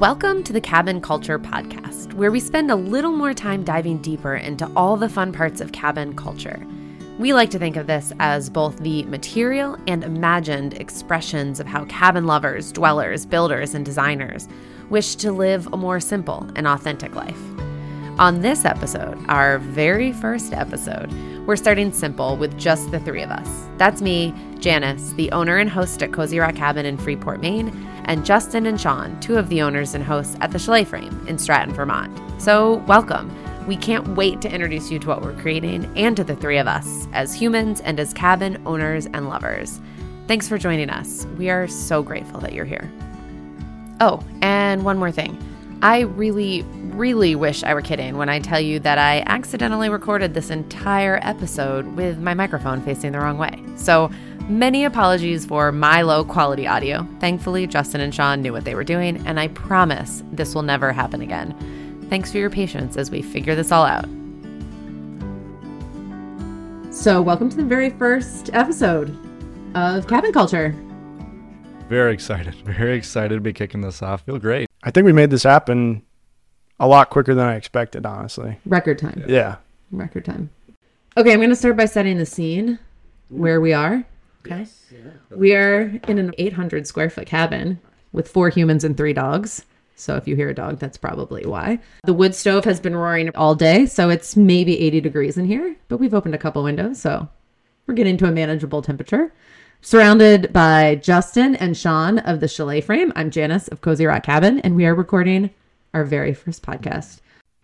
Welcome to the Cabin Culture Podcast, where we spend a little more time diving deeper into all the fun parts of cabin culture. We like to think of this as both the material and imagined expressions of how cabin lovers, dwellers, builders, and designers wish to live a more simple and authentic life. On this episode, our very first episode, we're starting simple with just the three of us. That's me, Janice, the owner and host at Cozy Rock Cabin in Freeport, Maine, and Justin and Shaun, two of the owners and hosts at the Chal-A Frame in Stratton, Vermont. So, welcome. We can't wait to introduce you to what we're creating and to the three of us as humans and as cabin owners and lovers. Thanks for joining us. We are so grateful that you're here. Oh, and one more thing. I really, really wish I were kidding when I tell you that I accidentally recorded this entire episode with my microphone facing the wrong way. So, many apologies for my low quality audio. Thankfully, Justin and Shaun knew what they were doing, and I promise this will never happen again. Thanks for your patience as we figure this all out. So, welcome to the very first episode of Cabin Culture. Very excited. Very excited to be kicking this off. Feel great. I think we made this happen a lot quicker than I expected, honestly. Record time. Yeah. Record time. Okay, I'm going to start by setting the scene where we are. Okay. We are in an 800 square foot cabin with four humans and three dogs. So if you hear a dog, that's probably why. The wood stove has been roaring all day, so it's maybe 80 degrees in here, but we've opened a couple windows, so we're getting to a manageable temperature. Surrounded by Justin and Shaun of the Chal-A Frame, I'm Janice of Cozy Rock Cabin, and we are recording our very first podcast.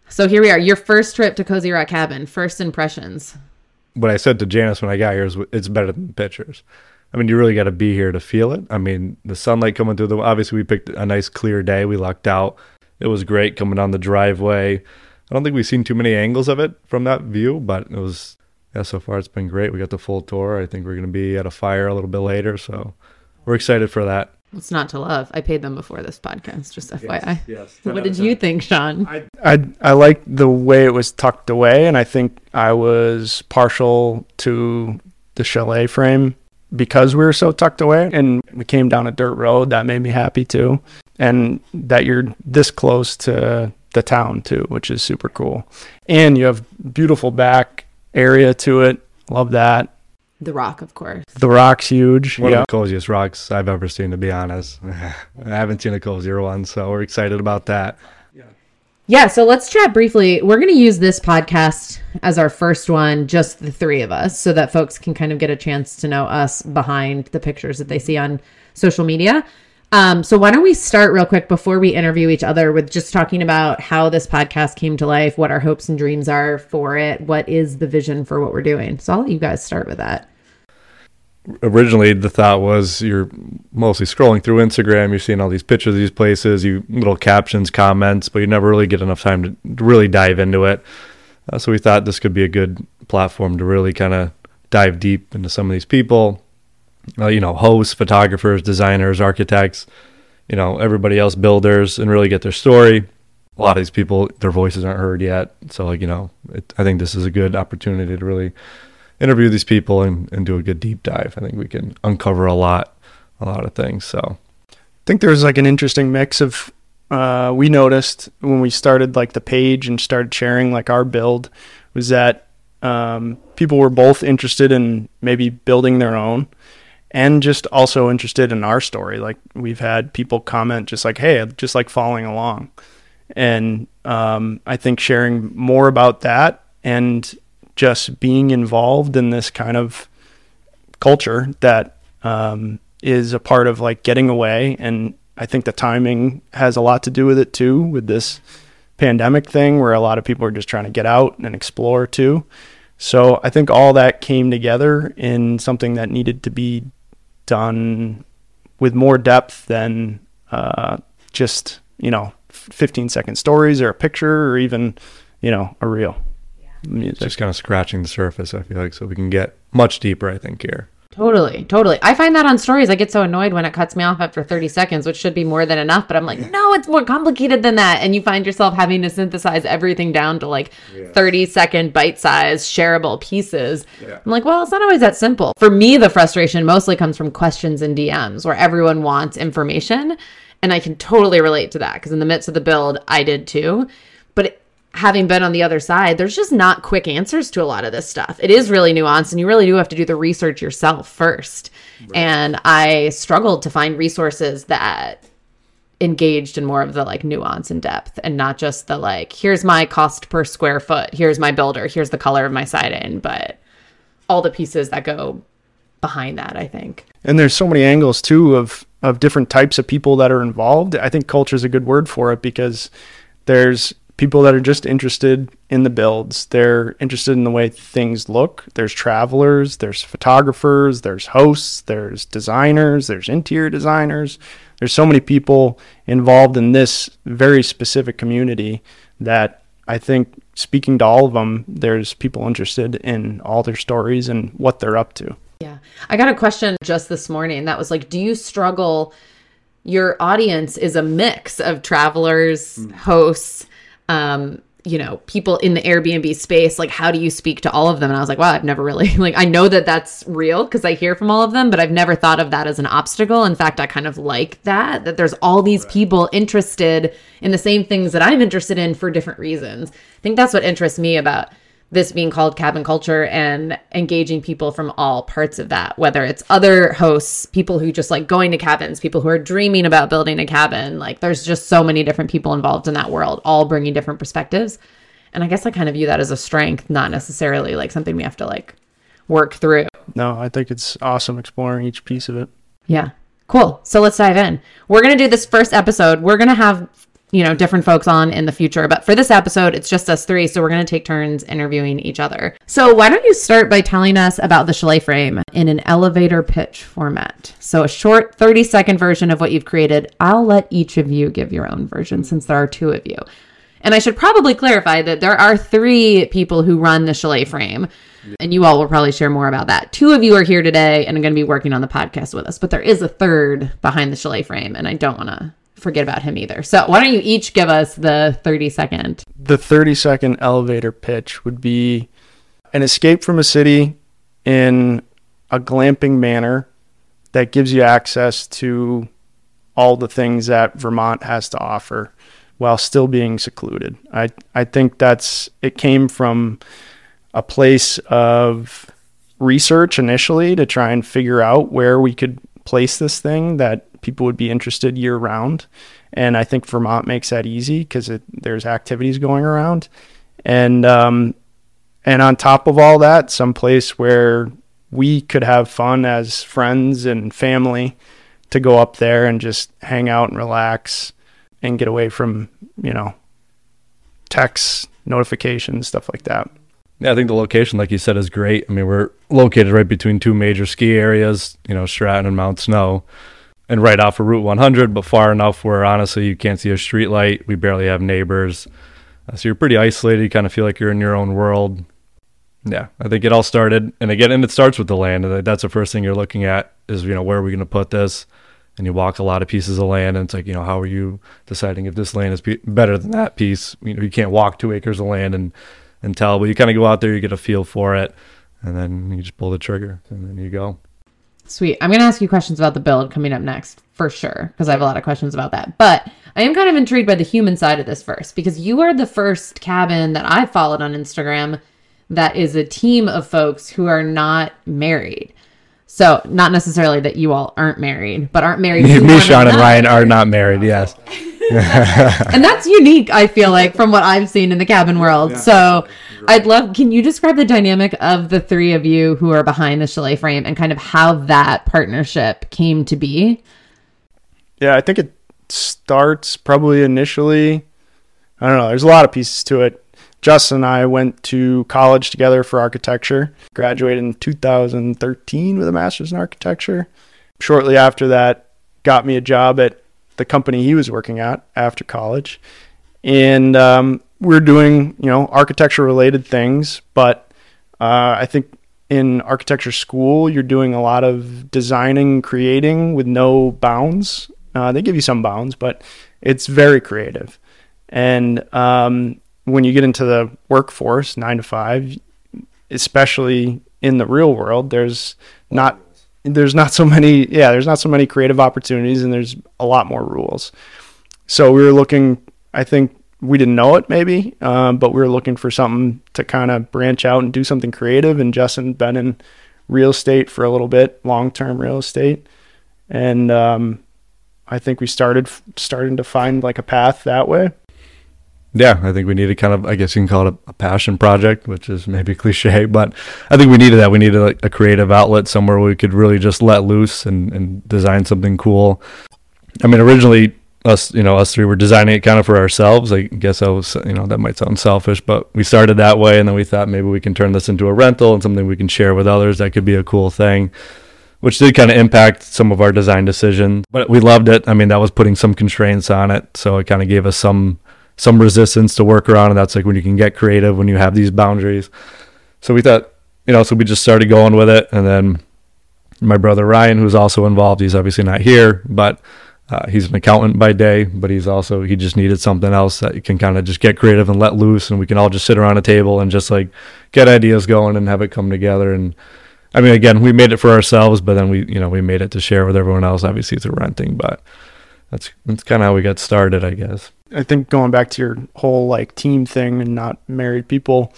So here we are, your first trip to Cozy Rock Cabin, first impressions. What I said to Janice when I got here is it's better than pictures. I mean, you really got to be here to feel it. I mean, the sunlight coming through the obviously we picked a nice clear day. We lucked out. It was great coming down the driveway. I don't think we've seen too many angles of it from that view, but it was yeah, so far it's been great. We got the full tour. I think we're going to be at a fire a little bit later, so we're excited for that. It's not to love. I paid them before this podcast, just FYI. yes. What did you think, Shaun? I, I I liked the way it was tucked away, and I think I was partial to the Chal-A frame because we were so tucked away, and we came down a dirt road. That made me happy too, and that you're this close to the town too, which is super cool. And you have beautiful back area to it. Love that. The Rock, of course. The rock's huge. One Yeah. of the coziest rocks I've ever seen, to be honest. I haven't seen a cozier one, so we're excited about that. Yeah, so let's chat briefly. We're going to use this podcast as our first one, just the three of us, so that folks can kind of get a chance to know us behind the pictures that they see on social media. Um, so why don't we start real quick before we interview each other with just talking about how this podcast came to life, what our hopes and dreams are for it, what is the vision for what we're doing. So I'll let you guys start with that. Originally the thought was you're mostly scrolling through Instagram, you're seeing all these pictures of these places, you little captions, comments, but you never really get enough time to really dive into it. Uh, so we thought this could be a good platform to really kind of dive deep into some of these people, uh, you know, hosts, photographers, designers, architects, you know, everybody else, builders, and really get their story. A lot of these people, their voices aren't heard yet. So, like, you know, it, I think this is a good opportunity to really interview these people and, and do a good deep dive. I think we can uncover a lot, a lot of things. So I think there's like an interesting mix of uh, we noticed when we started like the page and started sharing like our build was that um, people were both interested in maybe building their own and just also interested in our story. Like we've had people comment just like, "Hey, just like following along," and um, I think sharing more about that and just being involved in this kind of culture that um, is a part of like getting away. And i think the timing has a lot to do with it too with this pandemic thing where a lot of people are just trying to get out and explore too. So i think all that came together in something that needed to be done with more depth than uh, just you know 15 second stories or a picture or even you know a reel music just kind of scratching the surface, I feel like, so we can get much deeper, I think, here. Totally, totally. I find that on stories, I get so annoyed when it cuts me off after 30 seconds, which should be more than enough. But I'm like, no, it's more complicated than that. And you find yourself having to synthesize everything down to like 30 second bite size shareable pieces. I'm like, well, it's not always that simple. For me, the frustration mostly comes from questions and DMs where everyone wants information. And I can totally relate to that because in the midst of the build, I did too. Having been on the other side, there's just not quick answers to a lot of this stuff. It is really nuanced, and you really do have to do the research yourself first. Right. And I struggled to find resources that engaged in more of the like nuance and depth and not just the like here's my cost per square foot here's my builder here's the color of my siding but all the pieces that go behind that i think and there's so many angles too of of different types of people that are involved i think culture is a good word for it because there's people that are just interested in the builds. They're interested in the way things look. There's travelers, there's photographers, there's hosts, there's designers, there's interior designers. There's so many people involved in this very specific community that I think speaking to all of them, there's people interested in all their stories and what they're up to. Yeah. I got a question just this morning that was like, do you struggle? Your audience is a mix of travelers, mm. hosts, um, you know, people in the Airbnb space, like how do you speak to all of them? And I was like, wow, I've never really like I know that that's real because I hear from all of them, but I've never thought of that as an obstacle. In fact, I kind of like that that there's all these right. people interested in the same things that I'm interested in for different reasons. I think that's what interests me about this being called cabin culture and engaging people from all parts of that, whether it's other hosts, people who just like going to cabins, people who are dreaming about building a cabin. Like there's just so many different people involved in that world, all bringing different perspectives. And I guess I kind of view that as a strength, not necessarily like something we have to like work through. No, I think it's awesome exploring each piece of it. Yeah. Cool. So let's dive in. We're going to do this first episode. We're going to have you know, different folks on in the future. But for this episode, it's just us three. So we're going to take turns interviewing each other. So why don't you start by telling us about the Chal-A frame in an elevator pitch format? So a short 30 second version of what you've created. I'll let each of you give your own version since there are two of you. And I should probably clarify that there are three people who run the Chal-A frame. And you all will probably share more about that. Two of you are here today and are going to be working on the podcast with us, but there is a third behind the Chal-A frame, and I don't want to forget about him either. So why don't you each give us the 30 second? The 30 second elevator pitch would be an escape from a city in a glamping manner that gives you access to all the things that Vermont has to offer while still being secluded. I I think that's it came from a place of research initially to try and figure out where we could place this thing that people would be interested year round. And I think Vermont makes that easy because there's activities going around. And, um, and on top of all that, some place where we could have fun as friends and family to go up there and just hang out and relax and get away from, you know, texts, notifications, stuff like that. Yeah, I think the location, like you said, is great. I mean, we're located right between two major ski areas, you know, Stratton and Mount Snow and right off of Route 100, but far enough where honestly you can't see a street light. We barely have neighbors. Uh, so you're pretty isolated. You kind of feel like you're in your own world. Yeah, I think it all started, and again, and it starts with the land. And that's the first thing you're looking at is, you know, where are we going to put this? And you walk a lot of pieces of land, and it's like, you know, how are you deciding if this land is better than that piece? You know, you can't walk two acres of land and, and tell, but you kind of go out there, you get a feel for it, and then you just pull the trigger, and then you go. Sweet. I'm going to ask you questions about the build coming up next for sure, because I have a lot of questions about that. But I am kind of intrigued by the human side of this first, because you are the first cabin that I followed on Instagram that is a team of folks who are not married. So, not necessarily that you all aren't married, but aren't married. Me, me Shaun, and Ryan are not married, yes. and that's unique, I feel like, from what I've seen in the cabin world. Yeah. So, I'd love. Can you describe the dynamic of the three of you who are behind the Chal-A frame and kind of how that partnership came to be? Yeah, I think it starts probably initially. I don't know. There's a lot of pieces to it. Justin and I went to college together for architecture. Graduated in 2013 with a master's in architecture. Shortly after that, got me a job at the company he was working at after college, and um, we're doing you know architecture related things, but uh, I think in architecture school you're doing a lot of designing, creating with no bounds. Uh, they give you some bounds, but it's very creative. And um, when you get into the workforce, nine to five, especially in the real world, there's not there's not so many yeah there's not so many creative opportunities and there's a lot more rules. So we were looking i think we didn't know it maybe um, but we were looking for something to kind of branch out and do something creative. And justin been in real estate for a little bit long-term real estate. And um, i think we started starting to find like a path that way yeah, I think we needed kind of, I guess you can call it a, a, passion project, which is maybe cliche, but I think we needed that. We needed a creative outlet somewhere where we could really just let loose and, and design something cool. I mean, originally us, you know, us three were designing it kind of for ourselves. I guess I was, you know, that might sound selfish, but we started that way. And then we thought maybe we can turn this into a rental and something we can share with others. That could be a cool thing which did kind of impact some of our design decisions. But we loved it. I mean, that was putting some constraints on it, so it kind of gave us some some resistance to work around, and that's like when you can get creative when you have these boundaries. So we thought, you know, so we just started going with it, and then my brother Ryan, who's also involved, he's obviously not here, but uh, he's an accountant by day, but he's also he just needed something else that you can kind of just get creative and let loose, and we can all just sit around a table and just like get ideas going and have it come together. And I mean, again, we made it for ourselves, but then we you know we made it to share with everyone else, obviously through renting, but that's that's kind of how we got started, I guess. I think going back to your whole like team thing and not married people,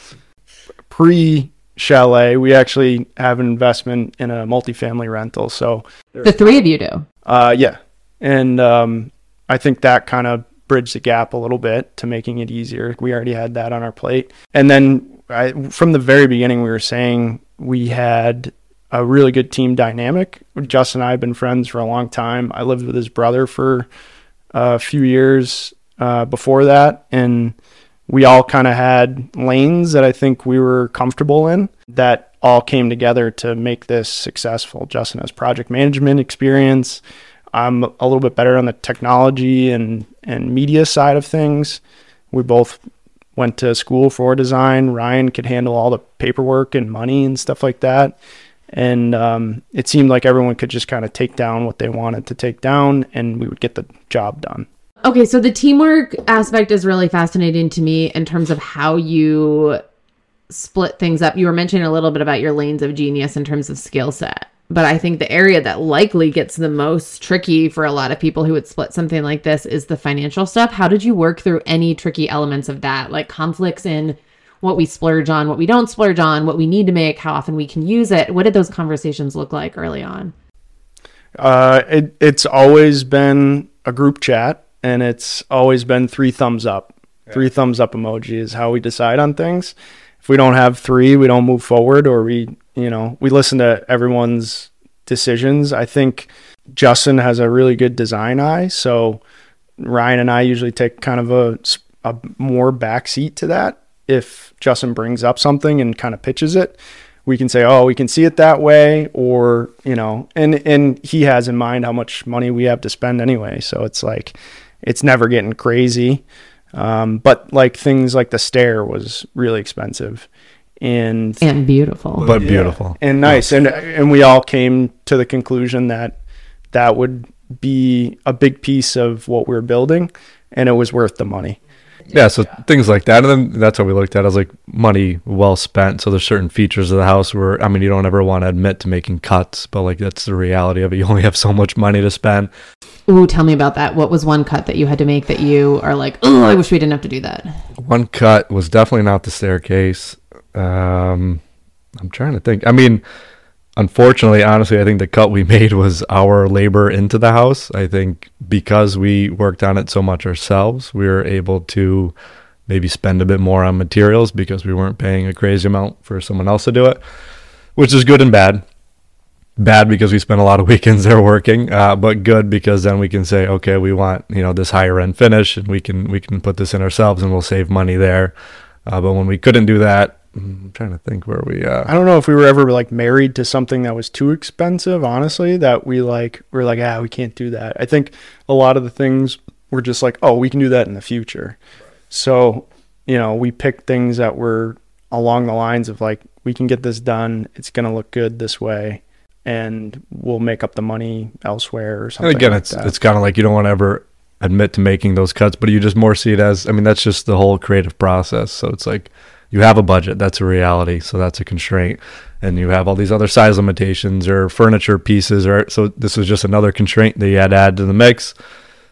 pre chalet, we actually have an investment in a multifamily rental. So the three of you do. Uh, yeah, and um, I think that kind of bridged the gap a little bit to making it easier. We already had that on our plate, and then I, from the very beginning, we were saying we had a really good team dynamic. Justin and I have been friends for a long time. I lived with his brother for a few years uh, before that, and we all kind of had lanes that I think we were comfortable in that all came together to make this successful. Justin has project management experience. I'm a little bit better on the technology and, and media side of things. We both went to school for design. Ryan could handle all the paperwork and money and stuff like that. And um, it seemed like everyone could just kind of take down what they wanted to take down, and we would get the job done. Okay, so the teamwork aspect is really fascinating to me in terms of how you split things up. You were mentioning a little bit about your lanes of genius in terms of skill set. But I think the area that likely gets the most tricky for a lot of people who would split something like this is the financial stuff. How did you work through any tricky elements of that, like conflicts in what we splurge on, what we don't splurge on, what we need to make, how often we can use it? What did those conversations look like early on? Uh, it, it's always been a group chat and it's always been three thumbs up. Yeah. Three thumbs up emoji is how we decide on things. If we don't have three, we don't move forward, or we, you know, we listen to everyone's decisions. I think Justin has a really good design eye, so Ryan and I usually take kind of a, a more backseat to that. If Justin brings up something and kind of pitches it, we can say, oh, we can see it that way, or you know, and and he has in mind how much money we have to spend anyway. So it's like it's never getting crazy. Um, but like things like the stair was really expensive and and beautiful, but yeah, beautiful and nice. And and we all came to the conclusion that that would be a big piece of what we we're building, and it was worth the money. Yeah, so yeah. things like that, and then that's what we looked at as like money well spent. So there's certain features of the house where I mean you don't ever want to admit to making cuts, but like that's the reality of it. You only have so much money to spend. Ooh, tell me about that. What was one cut that you had to make that you are like, oh, I wish we didn't have to do that? One cut was definitely not the staircase. Um, I'm trying to think. I mean, unfortunately, honestly, I think the cut we made was our labor into the house. I think because we worked on it so much ourselves, we were able to maybe spend a bit more on materials because we weren't paying a crazy amount for someone else to do it, which is good and bad bad because we spent a lot of weekends there working, uh, but good because then we can say, okay, we want you know this higher end finish, and we can we can put this in ourselves, and we'll save money there. Uh, but when we couldn't do that, I'm trying to think where we. Uh, I don't know if we were ever like married to something that was too expensive. Honestly, that we like we're like, ah, we can't do that. I think a lot of the things were just like, oh, we can do that in the future. So you know, we picked things that were along the lines of like, we can get this done. It's gonna look good this way and we'll make up the money elsewhere or something. And again, like it's that. it's kind of like you don't want to ever admit to making those cuts, but you just more see it as I mean that's just the whole creative process. So it's like you have a budget, that's a reality, so that's a constraint. and you have all these other size limitations or furniture pieces or so this was just another constraint that you had to add to the mix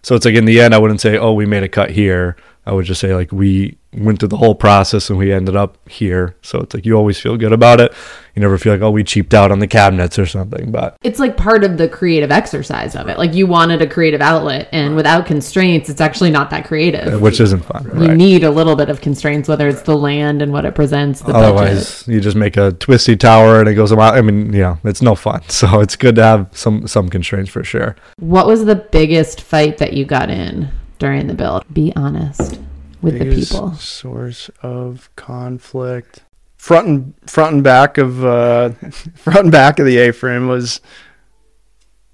so it's like in the end i wouldn't say oh we made a cut here i would just say like we went through the whole process and we ended up here so it's like you always feel good about it you never feel like oh we cheaped out on the cabinets or something but It's like part of the creative exercise of it. Like you wanted a creative outlet, and without constraints, it's actually not that creative. which isn't fun You right? need a little bit of constraints, whether it's the land and what it presents, the budget. Otherwise, you just make a twisty tower and it goes around. I mean, you know, it's no fun. So it's good to have some some constraints for sure. What was the biggest fight that you got in during the build? Be honest with the people. source of conflict. Front and front and back of uh, front and back of the A-frame was,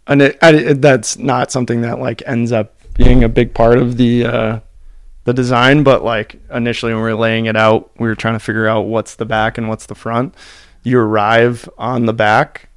and it, I, it- that's not something that like ends up being a big part of the uh, the design. But like initially when we were laying it out, we were trying to figure out what's the back and what's the front. You arrive on the back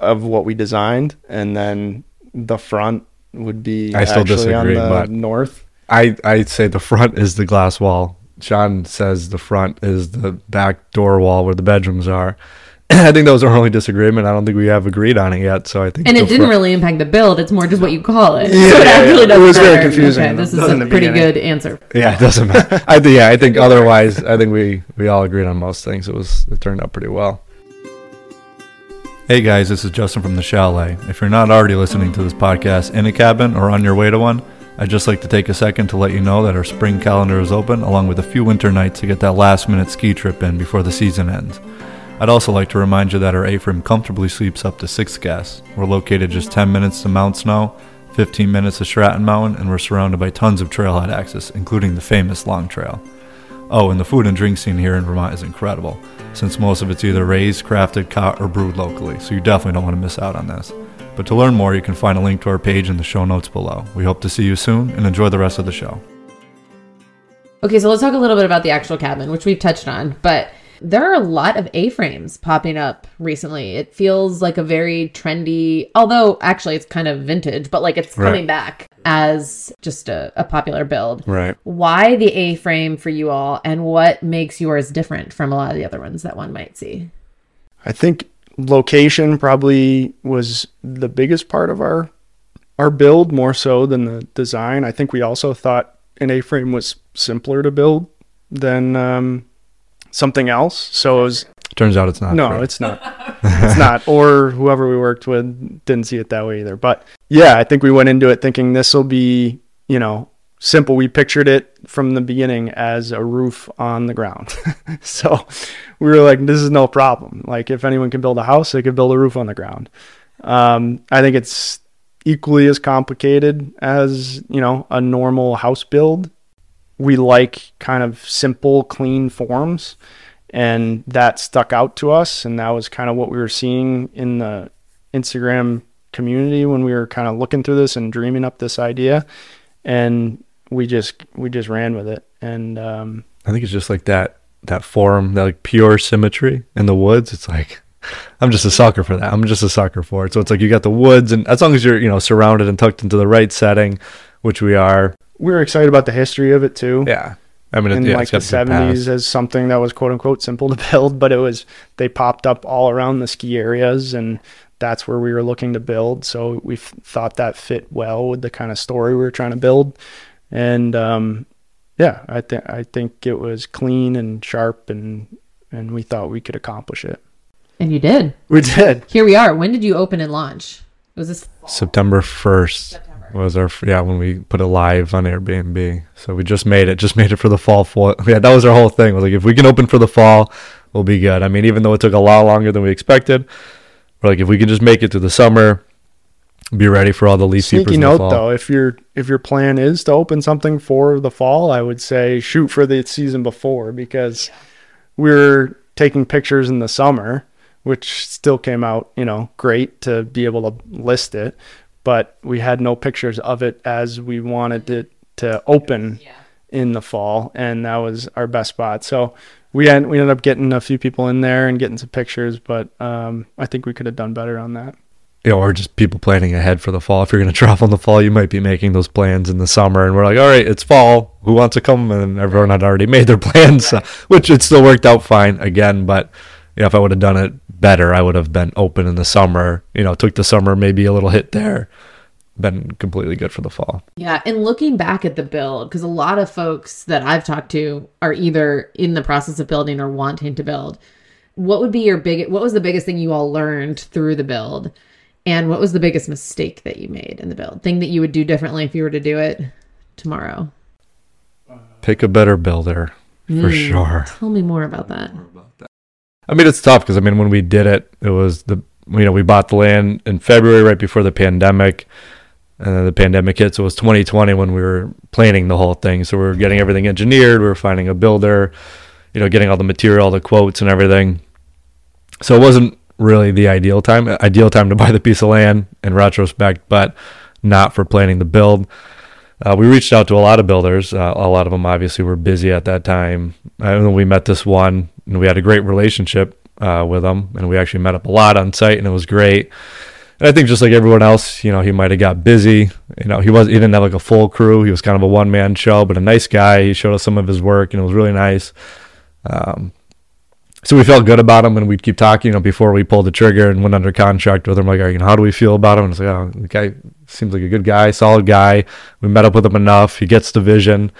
of what we designed, and then the front would be I still actually on disagree, the but- north. I I'd say the front is the glass wall. John says the front is the back door wall where the bedrooms are. I think that was our only disagreement. I don't think we have agreed on it yet. So I think And it didn't front- really impact the build. It's more just what you call it. Yeah, so it yeah, actually yeah. It doesn't was very confusing Okay, this is a pretty beginning. good answer. Yeah, it doesn't matter. I think yeah, I think otherwise, I think we we all agreed on most things. It was it turned out pretty well. Hey guys, this is Justin from the Chalet. If you're not already listening to this podcast in a cabin or on your way to one, I'd just like to take a second to let you know that our spring calendar is open, along with a few winter nights to get that last minute ski trip in before the season ends. I'd also like to remind you that our A-frame comfortably sleeps up to six guests. We're located just 10 minutes to Mount Snow, 15 minutes to Stratton Mountain, and we're surrounded by tons of trailhead access, including the famous Long Trail. Oh, and the food and drink scene here in Vermont is incredible, since most of it's either raised, crafted, caught, or brewed locally, so you definitely don't want to miss out on this. But to learn more, you can find a link to our page in the show notes below. We hope to see you soon and enjoy the rest of the show. Okay, so let's talk a little bit about the actual cabin, which we've touched on, but there are a lot of A-frames popping up recently. It feels like a very trendy, although actually it's kind of vintage, but like it's coming back as just a, a popular build. Right. Why the A-frame for you all, and what makes yours different from a lot of the other ones that one might see? I think location probably was the biggest part of our our build more so than the design. I think we also thought an A-frame was simpler to build than um, something else. So it was Turns out it's not. no, true. it's not. it's not. Or whoever we worked with didn't see it that way either. But yeah, I think we went into it thinking this will be, you know, simple. We pictured it from the beginning as a roof on the ground. so we were like, this is no problem. Like if anyone can build a house, they could build a roof on the ground. Um, I think it's equally as complicated as, you know, a normal house build. We like kind of simple, clean forms and that stuck out to us and that was kind of what we were seeing in the instagram community when we were kind of looking through this and dreaming up this idea and we just we just ran with it and um I think it's just like that that form, that like pure symmetry in the woods. It's like I'm just a sucker for that. I'm just a sucker for it. So it's like you got the woods, and as long as you're you know surrounded and tucked into the right setting, which we are. We were excited about the history of it too Yeah. I mean, it, in yeah, like it's the got a good 70s as something that was quote unquote simple to build but it was they popped up all around the ski areas and that's where we were looking to build so we thought that fit well with the kind of story we were trying to build and um yeah i think i think it was clean and sharp and and we thought we could accomplish it And you did. we did Here we are. When did you open and launch? Was this September 1st was our yeah when we put it live on Airbnb. So we just made it, just made it for the fall. For yeah, that was our whole thing. Was like if we can open for the fall, we'll be good. I mean, even though it took a lot longer than we expected, we're like if we can just make it to the summer, be ready for all the leaf sneaky in note though if your if your plan is to open something for the fall i would say shoot for the season before because we're taking pictures in the summer which still came out you know great to be able to list it but we had no pictures of it as we wanted it to open in the fall and that was our best spot so we had we ended up getting a few people in there and getting some pictures but um, i think we could have done better on that you know, or just people planning ahead for the fall. If you're going to travel in the fall, you might be making those plans in the summer. And we're like, all right, it's fall. Who wants to come? And everyone had already made their plans, uh, which it still worked out fine again. But you know, if I would have done it better, I would have been open in the summer. You know, took the summer maybe a little hit there, been completely good for the fall. Yeah, and looking back at the build, because a lot of folks that I've talked to are either in the process of building or wanting to build. What would be your big? What was the biggest thing you all learned through the build, and what was the biggest mistake that you made in the build? Thing that you would do differently if you were to do it tomorrow? Uh, Pick a better builder for hmm. sure. Tell me more about that. I mean, it's tough because I mean, when we did it, it was the you know we bought the land in February right before the pandemic, and then the pandemic hit. So it was 2020 when we were planning the whole thing. So we were getting everything engineered. We were finding a builder, you know, getting all the material, the quotes, and everything. So it wasn't really the ideal time. Ideal time to buy the piece of land in retrospect, but not for planning the build. Uh, we reached out to a lot of builders. Uh, a lot of them obviously were busy at that time. And we met this one, and we had a great relationship uh, with him. And we actually met up a lot on site, and it was great. And I think just like everyone else, you know, he might have got busy. You know, he was he didn't have like a full crew. He was kind of a one man show, but a nice guy. He showed us some of his work, and it was really nice. Um, so we felt good about him, and we'd keep talking. You know, before we pulled the trigger and went under contract with him, like, you know, how do we feel about him? And it's like, oh, the guy seems like a good guy, solid guy. We met up with him enough. He gets the vision,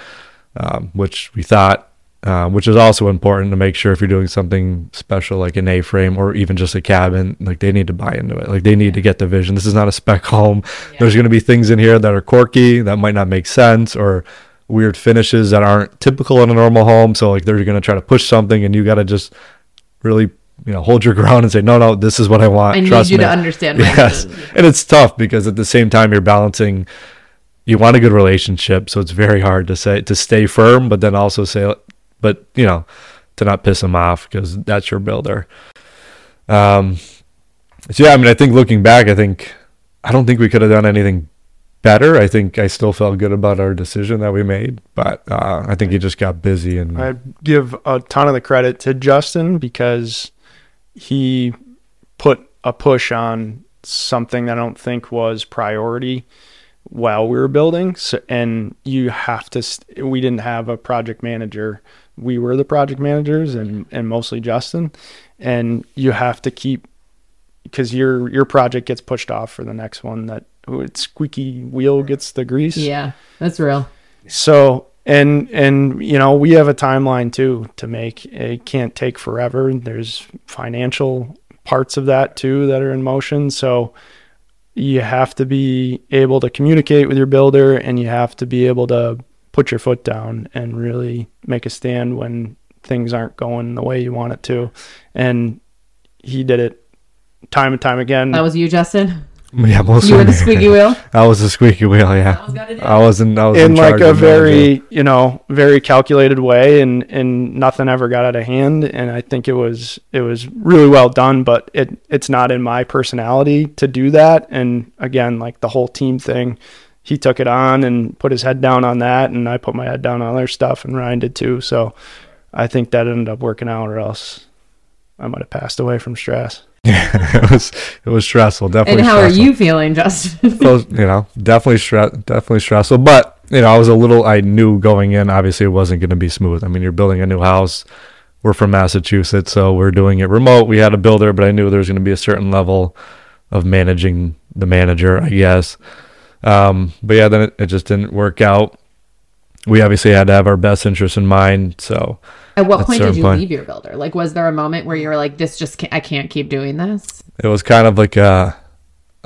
um, which we thought, uh, which is also important to make sure if you're doing something special like an A-frame or even just a cabin, like they need to buy into it. Like they need to get the vision. This is not a spec home. There's going to be things in here that are quirky that might not make sense or weird finishes that aren't typical in a normal home. So like they're going to try to push something, and you got to just really you know hold your ground and say no no this is what i want I need you me. to understand. Yes and it's tough because at the same time you're balancing you want a good relationship so it's very hard to say to stay firm but then also say but you know to not piss them off because that's your builder um so yeah i mean i think looking back i think i don't think we could have done anything better i think i still felt good about our decision that we made but uh, i think he just got busy and I'd give a ton of the credit to Justin because he put a push on something that I don't think was priority while we were building. So, and you have to, we didn't have a project manager. We were the project managers and, and mostly Justin. And you have to keep, because your, your project gets pushed off for the next one that its squeaky wheel gets the grease. Yeah, that's real. So and and you know we have a timeline too to make. It can't take forever. There's financial parts of that too that are in motion. So you have to be able to communicate with your builder, and you have to be able to put your foot down and really make a stand when things aren't going the way you want it to. And he did it time and time again. That was you, Justin. yeah mostly You were the squeaky wheel. I was the squeaky wheel. Yeah, I wasn't. I was in like a of managing. very you know very calculated way and and nothing ever got out of hand and i think it was it was really well done but it it's not in my personality to do that and again like the whole team thing he took it on and put his head down on that and i put my head down on other stuff and ryan did too so i think that ended up working out or else i might have passed away from stress Yeah, it was it was stressful. Definitely. And how are you feeling, Justin? So, you know, definitely stress, definitely stressful. But you know, I was a little. I knew going in, obviously, it wasn't going to be smooth. I mean, you're building a new house. We're from Massachusetts, so we're doing it remote. We had a builder, but I knew there was going to be a certain level of managing the manager, I guess. Um, but yeah, then it, it just didn't work out. We obviously had to have our best interests in mind. So At what At point did you point. leave your builder? Like, was there a moment where you were like, "This just can't, I can't keep doing this"? it was kind of like a,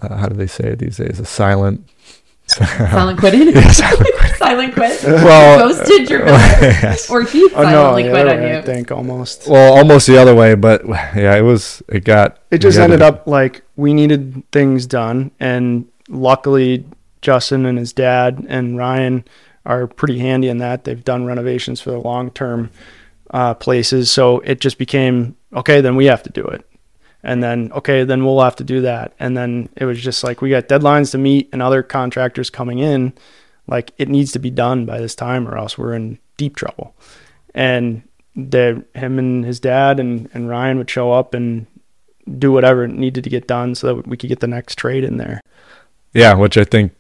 uh, how do they say it these days? A silent. Silent quitting. Yeah, silent Silent quit. Well, ghosted your builder, yes. or he oh no silently the quit other on way, you. i think almost Well, almost the other way, but yeah, it was. It got. it just ended to- up like we needed things done and luckily justin and his dad and ryan are pretty handy in that. They've done renovations for the long term uh, places. So it just became okay then we have to do it. And then okay then we'll have to do that. And then it was just like we got deadlines to meet and other contractors coming in. Like it needs to be done by this time or else we're in deep trouble. And the him and his dad and, and ryan would show up and do whatever needed to get done so that we could get the next trade in there. Yeah, which I think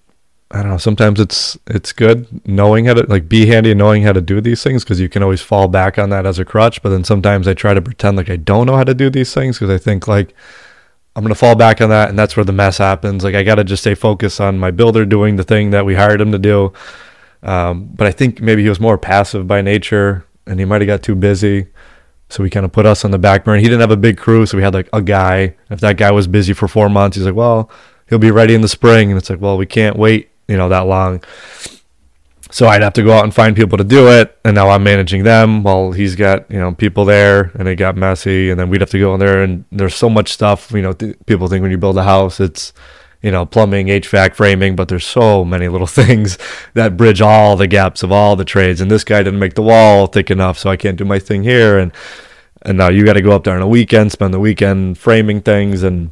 I don't know. Sometimes it's it's good knowing how to like be handy and knowing how to do these things because you can always fall back on that as a crutch. But then sometimes I try to pretend like I don't know how to do these things because I think like I'm gonna fall back on that, and that's where the mess happens. Like I got to just stay focused on my builder doing the thing that we hired him to do. Um, but I think maybe he was more passive by nature, and he might have got too busy. So we kind of put us on the back burner. He didn't have a big crew, so we had like a guy. If that guy was busy for four months, he's like, well, he'll be ready in the spring, and it's like, well, we can't wait you know that long. So I'd have to go out and find people to do it, and now I'm managing them while he's got you know people there, and it got messy. And then we'd have to go in there, and there's so much stuff. You know, th- people think when you build a house, it's you know plumbing, HVAC, framing, but there's so many little things that bridge all the gaps of all the trades. And this guy didn't make the wall thick enough, so I can't do my thing here. And and now you got to go up there on a weekend, spend the weekend framing things, and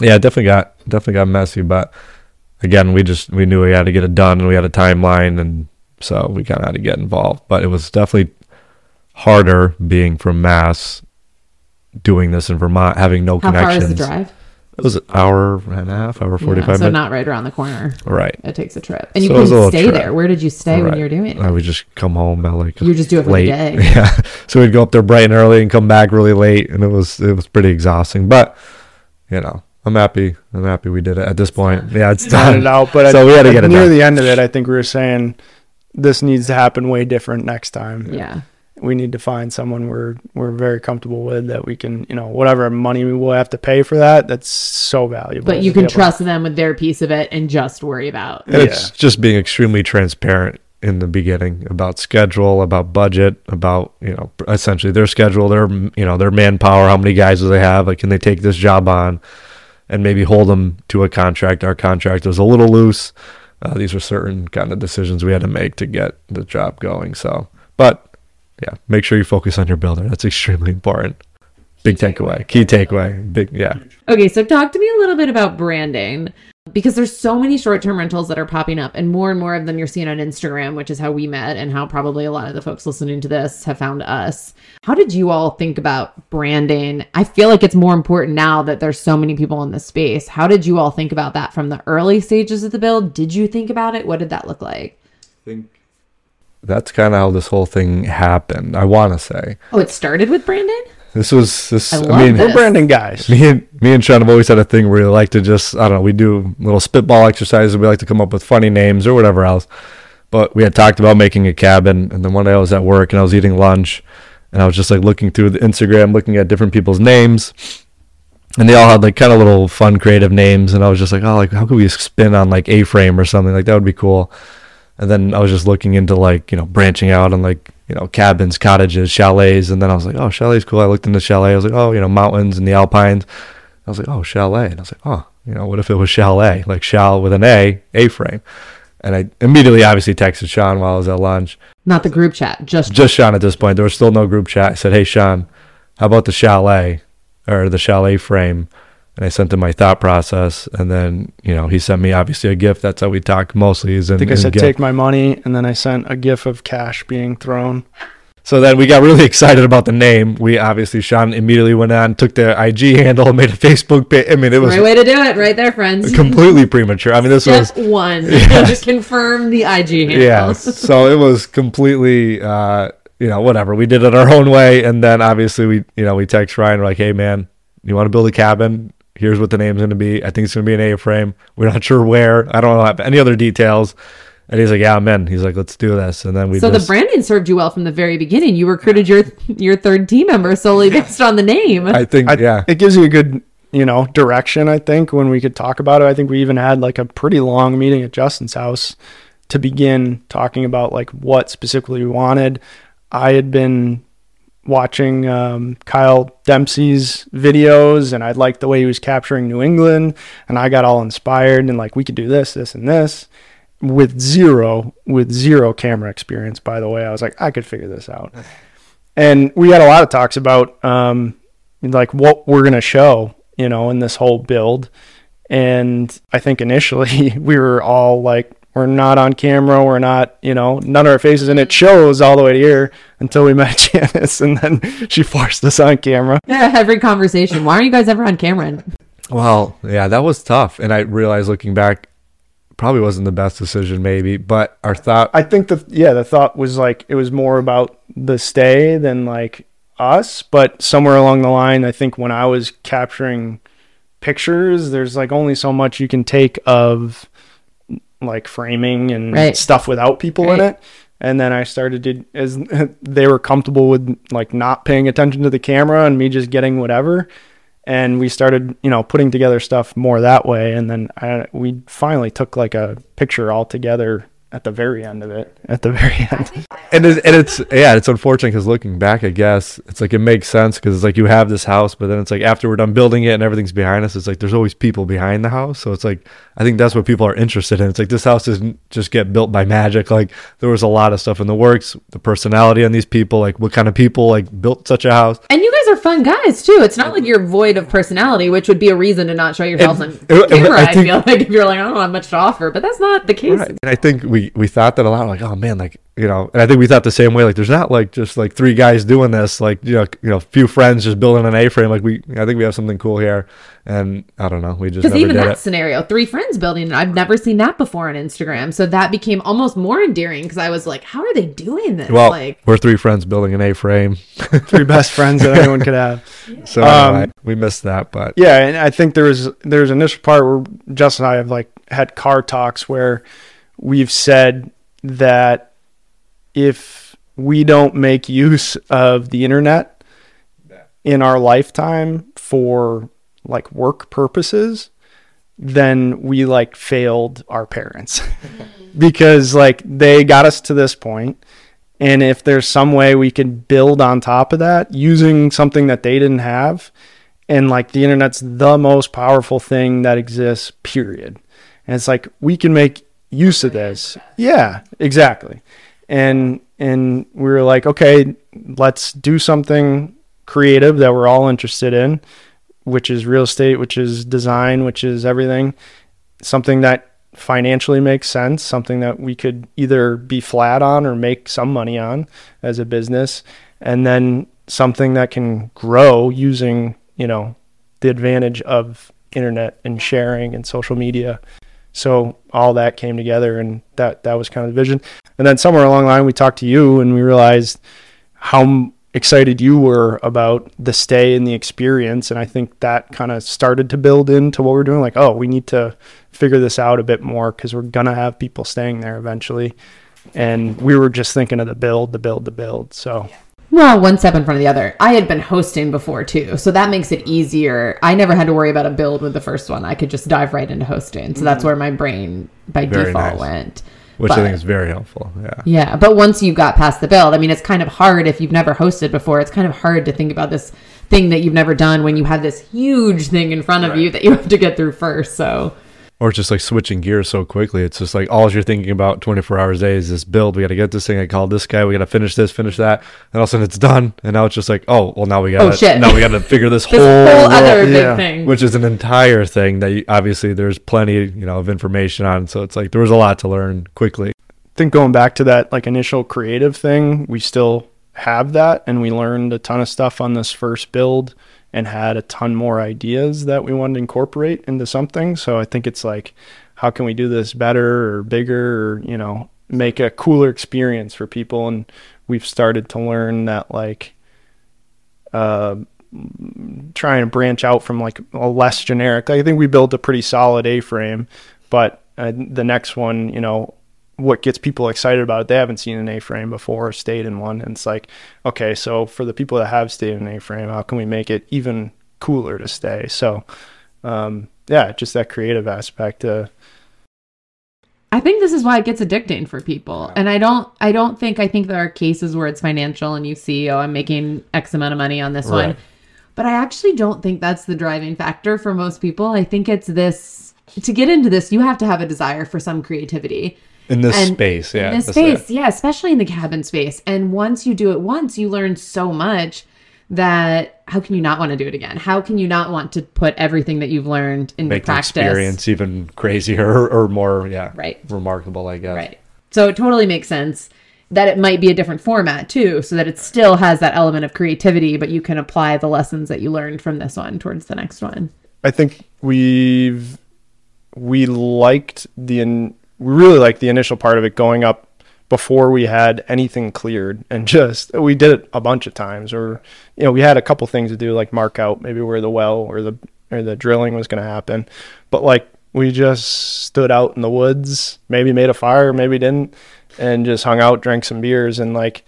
yeah, definitely got definitely got messy, but again, we just we knew we had to get it done, and we had a timeline, and so we kind of had to get involved. But it was definitely harder being from Mass, doing this in Vermont, having no connection. How far is the drive? It was an hour and a half, hour forty Yeah, so minutes. not right around the corner. right. It takes a trip, and you So it was a couldn't stay trip. there. Where did you stay when you were doing it? I would just come home at like You just do it for the late. day. Yeah. So we'd go up there bright and early and come back really late, and it was it was pretty exhausting. But you know, I'm happy. I'm happy we did it at this point. Yeah, it's done. it out. But so at, we had to get it near done. the end of it, I think we were saying this needs to happen way different next time. Yeah. We need to find someone we're we're very comfortable with that we can, you know, whatever money we will have to pay for that. That's so valuable. But you can able to- trust them with their piece of it and just worry about. And It's just being extremely transparent in the beginning about schedule, about budget, about you know essentially their schedule, their you know their manpower, how many guys do they have, like can they take this job on, and maybe hold them to a contract. Our contract was a little loose. Uh, these were certain kind of decisions we had to make to get the job going. So, but yeah, make sure you focus on your builder. That's extremely important. Big takeaway, key takeaway, big yeah. Okay, so talk to me a little bit about branding because there's so many short-term rentals that are popping up and more and more of them you're seeing on Instagram, which is how we met and how probably a lot of the folks listening to this have found us. How did you all think about branding? I feel like it's more important now that there's so many people in this space. How did you all think about that from the early stages of the build? Did you think about it? What did that look like? I think that's kind of how this whole thing happened. I want to say Oh, it started with branding? This was this. I I, mean, this. We're branding guys. me and me and Shaun have always had a thing where we like to just I don't know we do little spitball exercises. We like to come up with funny names or whatever else. But we had talked about making a cabin, and then one day I was at work and I was eating lunch, and I was just like looking through the Instagram, looking at different people's names, and they all had like kind of little fun, creative names, and I was just like, oh, like how could we spin on like A-frame or something like that would be cool. And then I was just looking into like you know branching out on like you know cabins, cottages, chalets, and then I was like, oh, chalet's cool. I looked into chalet. I was like, oh, you know mountains and the alpines. I was like, oh, chalet, and I was like, oh, you know, what if it was chalet, like shal with an A, A-frame. And I immediately obviously texted Shaun while I was at lunch. Not the group chat, just Just Shaun at this point. There was still no group chat. I said, hey, Shaun, how about the chalet or the Chal-A frame? And I sent him my thought process. And then, you know, he sent me obviously a gift. That's how we talk mostly. Is in, I think I said gift. take my money, and then I sent a gif of cash being thrown. So then we got really excited about the name. We obviously, Shaun immediately went on, took the IG handle, made a Facebook page. I mean, it was Great way to do it, right there, friends. completely premature. I mean, this was one. Yes. Just confirm the IG handle. yeah so it was completely uh you know whatever we did it our own way and then obviously we you know we text ryan we're like hey man you want to build a cabin here's what the name's going to be i think it's going to be an a-frame we're not sure where i don't have any other details and he's like yeah i'm in he's like let's do this and then we So just the branding served you well from the very beginning. You recruited your your third team member solely based on the name. i think I, yeah It gives you a good, you know, direction, I think, when we could talk about it. I think we even had like a pretty long meeting at Justin's house to begin talking about like what specifically we wanted. I had been watching um, Kyle Dempsey's videos and I liked the way he was capturing New England and I got all inspired and like we could do this, this, and this with zero with zero camera experience by the way. I was like i could figure this out. And we had a lot of talks about um like what we're going to show you know in this whole build. And i think initially we were all like we're not on camera we're not you know none of our faces and it mm-hmm. shows all the way to here until we met janice and then she forced us on camera Yeah, every conversation. Why aren't you guys ever on camera? well yeah that was tough and i realized looking back probably wasn't the best decision, maybe. But our thought, I think the yeah, the thought was like it was more about the stay than like us, but somewhere along the line, I think when I was capturing pictures, there's like only so much you can take of like framing and Right. stuff without people in it. And then I started to as they were comfortable with like not paying attention to the camera and me just getting whatever. And we started, you know, putting together stuff more that way. And then I, we finally took like a picture all together at the very end of it. At the very end. and it's, and it's yeah, it's unfortunate because looking back, I guess it's like it makes sense because it's like you have this house, but then it's like after we're done building it and everything's behind us, it's like there's always people behind the house. So it's like I think that's what people are interested in. It's like this house doesn't just get built by magic. Like there was a lot of stuff in the works, the personality on these people, like what kind of people like built such a house. And you guys are fun guys too. It's not like you're void of personality, which would be a reason to not show yourselves on it- it- camera. I I, think- feel like if you're like, I don't have much to offer, but that's not the case. Right. And I think we we thought that a lot. Like, oh man, like you know, and I think we thought the same way. Like, there's not like just like three guys doing this. Like, you know, you know, few friends just building an A-frame. Like, we I think we have something cool here. And I don't know, we just Because never even did that it. scenario, three friends building, I've never seen that before on Instagram. So that became almost more endearing because I was like, how are they doing this? Well, like, we're three friends building an A-frame. Three best friends that anyone could have. So Um, anyway, we missed that, but Yeah, and I think there was there's an initial part where Justin and I have like had car talks where we've said that if we don't make use of the internet in our lifetime for like work purposes, then we like failed our parents. Because like they got us to this point and if there's some way we could build on top of that using something that they didn't have and like the internet's the most powerful thing that exists period. And it's like we can make use of this. Yeah. Exactly. And and we were like okay let's do something creative that we're all interested in which is real estate which is design which is everything. Something that financially makes sense something that we could either be flat on or make some money on as a business. And then something that can grow using you know the advantage of internet and sharing and social media so all that came together and that that was kind of the vision. And then somewhere along the line we talked to you and we realized how excited you were about the stay and the experience. And i think that kind of started to build into what we're doing like oh we need to figure this out a bit more because we're gonna have people staying there eventually. And we were just thinking of the build the build the build. So well, one step in front of the other. I had been hosting before too, so that makes it easier. I never had to worry about a build with the first one. I could just dive right into hosting. So that's mm-hmm. where my brain by Very default nice. went. which But- I think is very helpful. Yeah. Yeah, but once you got past the build, I mean, it's kind of hard if you've never hosted before. It's kind of hard to think about this thing that you've never done when you have this huge thing in front of you that you have to get through first. So, Or it's just like switching gears so quickly. It's just like all you're thinking about 24 hours a day is this build. We got to get this thing. I called this guy. We got to finish this, finish that. And all of a sudden it's done. And now it's just like, oh, well, now we got Oh, shit. Now we got to figure this, this whole, whole other world- big yeah. thing. which is an entire thing that you, obviously there's plenty, you know, of information on. So it's like there was a lot to learn quickly. I think going back to that like initial creative thing, we still have that and we learned a ton of stuff on this first build and had a ton more ideas that we wanted to incorporate into something. So I think it's like how can we do this better or bigger or, you know, make a cooler experience for people and we've started to learn that like uh trying to branch out from like a less generic. I think we built a pretty solid A-frame, but uh, the next one, you know, what gets people excited about it, they haven't seen an A-frame before or stayed in one. And it's like, okay, so for the people that have stayed in an A-frame, how can we make it even cooler to stay? So, um, yeah, just that creative aspect. Uh, I think this is why it gets addicting for people. And I don't I don't think I think there are cases where it's financial and you see, oh, I'm making X amount of money on this one. But I actually don't think that's the driving factor for most people. I think it's this to get into this, you have to have a desire for some creativity. In this And space, yeah. in this that's it. space, yeah, especially in the cabin space. And once you do it once, you learn so much that how can you not want to do it again? How can you not want to put everything that you've learned into Make the practice? experience even crazier or, or more, yeah, Right. remarkable, I guess. Right. So it totally makes sense that it might be a different format too, so that it still has that element of creativity, but you can apply the lessons that you learned from this one towards the next one. I think we've we liked the in, we really liked the initial part of it going up before we had anything cleared and just we did it a bunch of times or you know we had a couple things to do like mark out maybe where the well or the or the drilling was going to happen. But like we just stood out in the woods maybe made a fire maybe didn't and just hung out drank some beers. And like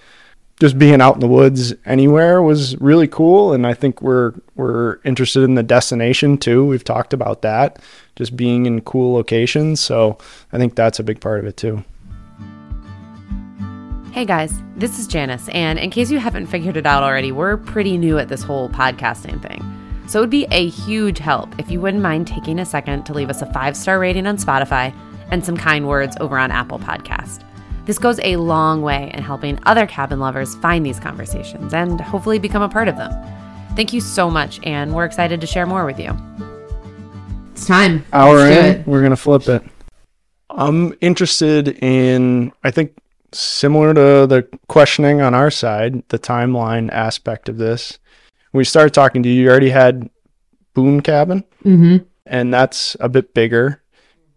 just being out in the woods anywhere was really cool. And i think we're we're interested in the destination too. We've talked about that just being in cool locations so i think that's a big part of it too Hey guys, this is Janice, and in case you haven't figured it out already, we're pretty new at this whole podcasting thing. So it would be a huge help if you wouldn't mind taking a second to leave us a five star rating on Spotify and some kind words over on Apple Podcast. This goes a long way in helping other cabin lovers find these conversations and hopefully become a part of them. Thank you so much, and we're excited to share more with you. It's time. hour Let's do in it. we're gonna flip it i'm interested in i think similar to the questioning on our side the timeline aspect of this when we started talking to you you already had Boone cabin Mm-hmm. and that's a bit bigger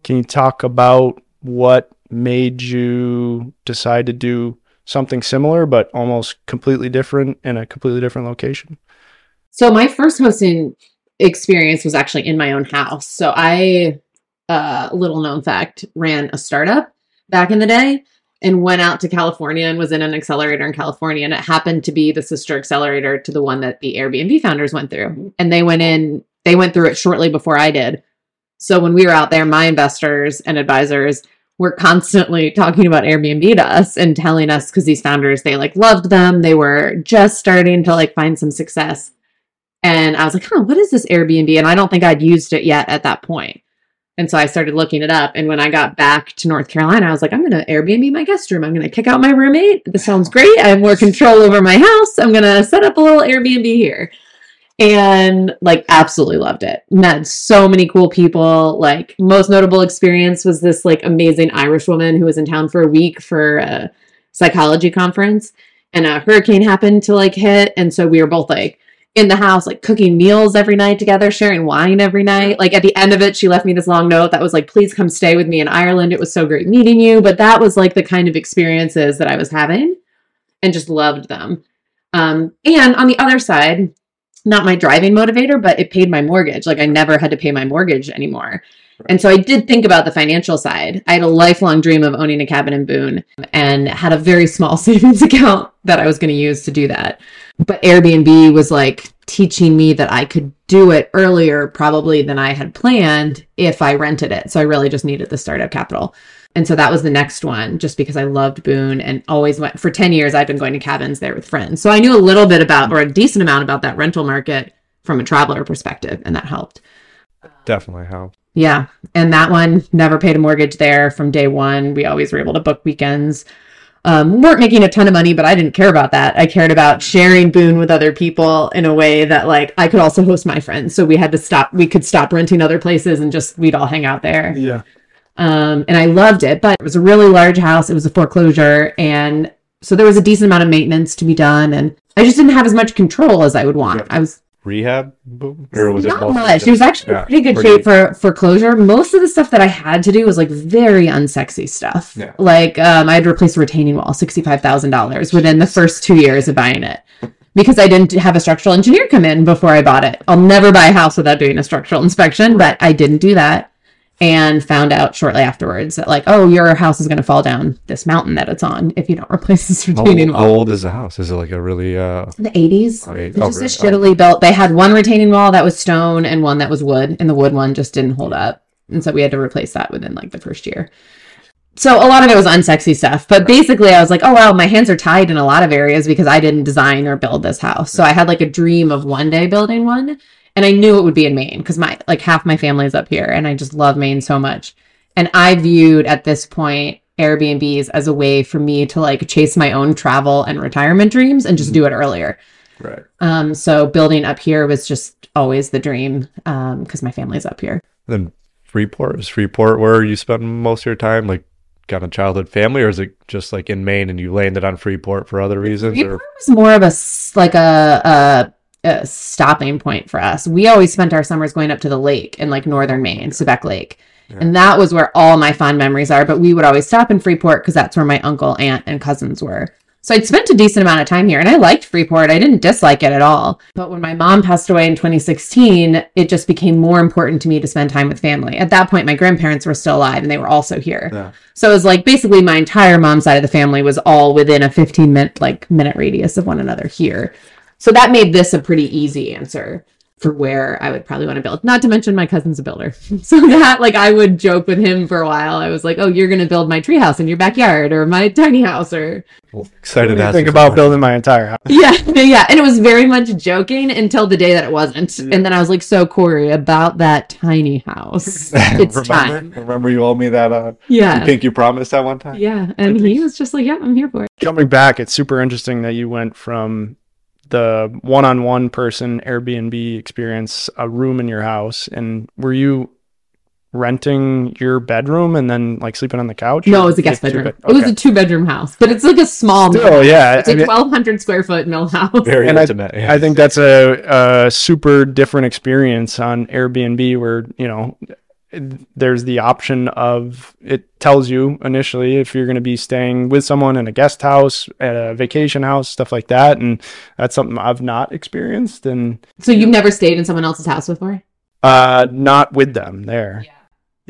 can you talk about what made you decide to do something similar but almost completely different in a completely different location So my first hosting experience was actually in my own house. So I, uh, little known fact, ran a startup back in the day and went out to California and was in an accelerator in California. And it happened to be the sister accelerator to the one that the Airbnb founders went through. And they went in, they went through it shortly before I did. So when we were out there, my investors and advisors were constantly talking about Airbnb to us and telling us because these founders, they like loved them. They were just starting to like find some success. And I was like, huh, what is this Airbnb? And I don't think I'd used it yet at that point. And so I started looking it up. And when I got back to North Carolina, I was like, I'm going to Airbnb my guest room. I'm going to kick out my roommate. This sounds great. I have more control over my house. I'm going to set up a little Airbnb here. And like, absolutely loved it. Met so many cool people. Like, most notable experience was this like amazing Irish woman who was in town for a week for a psychology conference. And a hurricane happened to like hit. And so we were both like, in the house, like cooking meals every night together, sharing wine every night. Like at the end of it, she left me this long note that was like, please come stay with me in Ireland. It was so great meeting you. But that was like the kind of experiences that I was having and just loved them. Um, and on the other side, not my driving motivator, but it paid my mortgage. Like I never had to pay my mortgage anymore. And so I did think about the financial side. I had a lifelong dream of owning a cabin in Boone and had a very small savings account that I was going to use to do that. But Airbnb was like teaching me that I could do it earlier, probably than I had planned if I rented it. So I really just needed the startup capital. And so that was the next one, just because I loved Boone and always went for 10 years. I've been going to cabins there with friends. So I knew a little bit about, or a decent amount about that rental market from a traveler perspective, and that helped. Definitely helped. Yeah. And that one never paid a mortgage there from day one. We always were able to book weekends. Um, weren't making a ton of money, but I didn't care about that. I cared about sharing Boone with other people in a way that like I could also host my friends. So we had to stop, we could stop renting other places and just we'd all hang out there. yeah Um, and I loved it, but it was a really large house. It was a foreclosure. And so there was a decent amount of maintenance to be done. And I just didn't have as much control as I would want. I was Rehab, Boone? or was it not mostly much. It was actually yeah, pretty good pretty- shape for for closure. Most of the stuff that I had to do was like very unsexy stuff. Yeah. Like um, I had to replace a retaining wall, sixty five thousand dollars within the first two years of buying it. Because I didn't have a structural engineer come in before I bought it. I'll never buy a house without doing a structural inspection, but I didn't do that and found out shortly afterwards that like, oh, your house is going to fall down this mountain that it's on if you don't replace this How, retaining old- wall. how old is the house? Is it like a really uh? The 80s. Okay. It's Oh, just a shittily built. They had one retaining wall that was stone and one that was wood, and the wood one just didn't hold up. And so we had to replace that within like the first year. So a lot of it was unsexy stuff. But basically, I was like, oh, wow, my hands are tied in a lot of areas because I didn't design or build this house. So I had like a dream of one day building one. And I knew it would be in Maine because my like half my family's up here and I just love Maine so much. And I viewed at this point Airbnbs as a way for me to like chase my own travel and retirement dreams and just do it earlier. Right. Um, so building up here was just always the dream Um, because my family's up here. Then Freeport is Freeport where you spend most of your time, like kind of childhood family, or is it just like in Maine and you landed on Freeport for other reasons? Or Freeport was more of a s- like a, a, a stopping point for us. We always spent our summers going up to the lake in like northern Maine, Sebec Lake. And that was where all my fond memories are. But we would always stop in Freeport because that's where my uncle, aunt, and cousins were. So I'd spent a decent amount of time here and I liked Freeport. I didn't dislike it at all. But when my mom passed away in 2016, it just became more important to me to spend time with family. At that point, my grandparents were still alive and they were also here. Yeah. So it was like basically my entire mom's side of the family was all within a 15 minute like minute radius of one another here. So that made this a pretty easy answer for where I would probably want to build. Not to mention my cousin's a builder. So that like I would joke with him for a while. I was like, "Oh, you're going to build my treehouse in your backyard or my tiny house or Well, excited to think about building my entire house. yeah, yeah, and it was very much joking until the day that it wasn't. And then I was like, "So Corey, about that tiny house, it's remember, time." Remember you owe me that uh Yeah, think you promised that one time? yeah, and he was just like, "Yeah, I'm here for it." Coming back, it's super interesting that you went from the one-on-one person Airbnb experience, a room in your house, and were you renting your bedroom and then like sleeping on the couch? No, it was a guest two bedroom. bed- It was a two bedroom house, but it's like a small. mill yeah, it's I a mean- 1,200 square foot mill house. Very And I- intimate. yeah. I think that's a, a super different experience on Airbnb where, you know, there's the option of it tells you initially if you're going to be staying with someone in a guest house, at a vacation house, stuff like that. And that's something I've not experienced and So you've never stayed in someone else's house before? uh, not with them there. Yeah.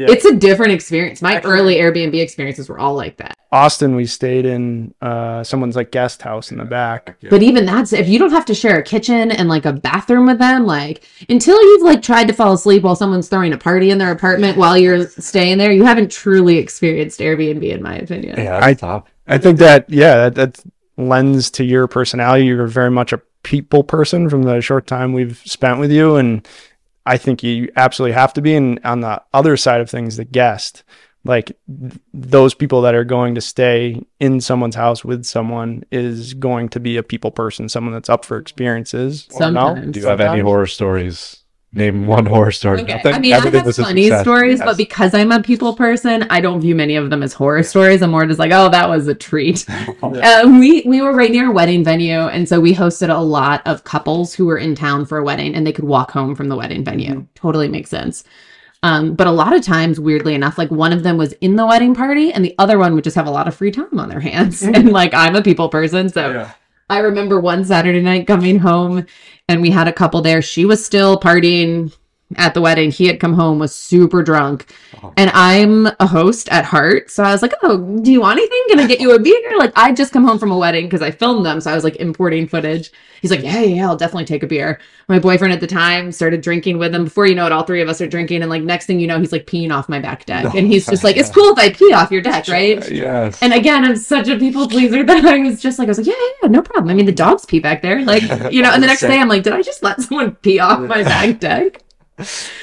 It's a different experience. My Actually- early Airbnb experiences were all like that. Austin, we stayed in uh, someone's like guest house in the back. But even that's if you don't have to share a kitchen and like a bathroom with them, like until you've like tried to fall asleep while someone's throwing a party in their apartment while you're staying there, you haven't truly experienced Airbnb, in my opinion. yeah, I- that's tough. I think that yeah, that, that lends to your personality. You're very much a people person from the short time we've spent with you, and I think you absolutely have to be. And on the other side of things, the guest, like th- those people that are going to stay in someone's house with someone, is going to be a people person, someone that's up for experiences. Or no? Sometimes. Do you have any horror stories? Name one horror story. Okay. Nothing? I mean, I have funny stories, Yes. but because I'm a people person, I don't view many of them as horror stories. I'm more just like, oh, that was a treat. Uh, we we were right near a wedding venue, and so we hosted a lot of couples who were in town for a wedding, and they could walk home from the wedding venue. Totally makes sense. Um, but a lot of times, weirdly enough, like one of them was in the wedding party, and the other one would just have a lot of free time on their hands. and like I'm a people person, so I remember one Saturday night coming home and we had a couple there. She was still partying at the wedding. He had come home, was super drunk. Oh. And I'm a host at heart. So I was like, Oh, do you want anything? Can I get you a beer? Like, I just come home from a wedding because I filmed them. So I was like importing footage. He's like, Yeah, yeah, yeah, I'll definitely take a beer. My boyfriend at the time started drinking with him. Before you know it, all three of us are drinking. And like, next thing you know, he's like peeing off my back deck. Oh, and he's just like, It's cool if I pee off your deck, right? Yes. And again, I'm such a people pleaser that I was just like, I was like, yeah, yeah, yeah, no problem. I mean, the dogs pee back there. Like, you know, and the next day I'm like, did I just let someone pee off my back deck?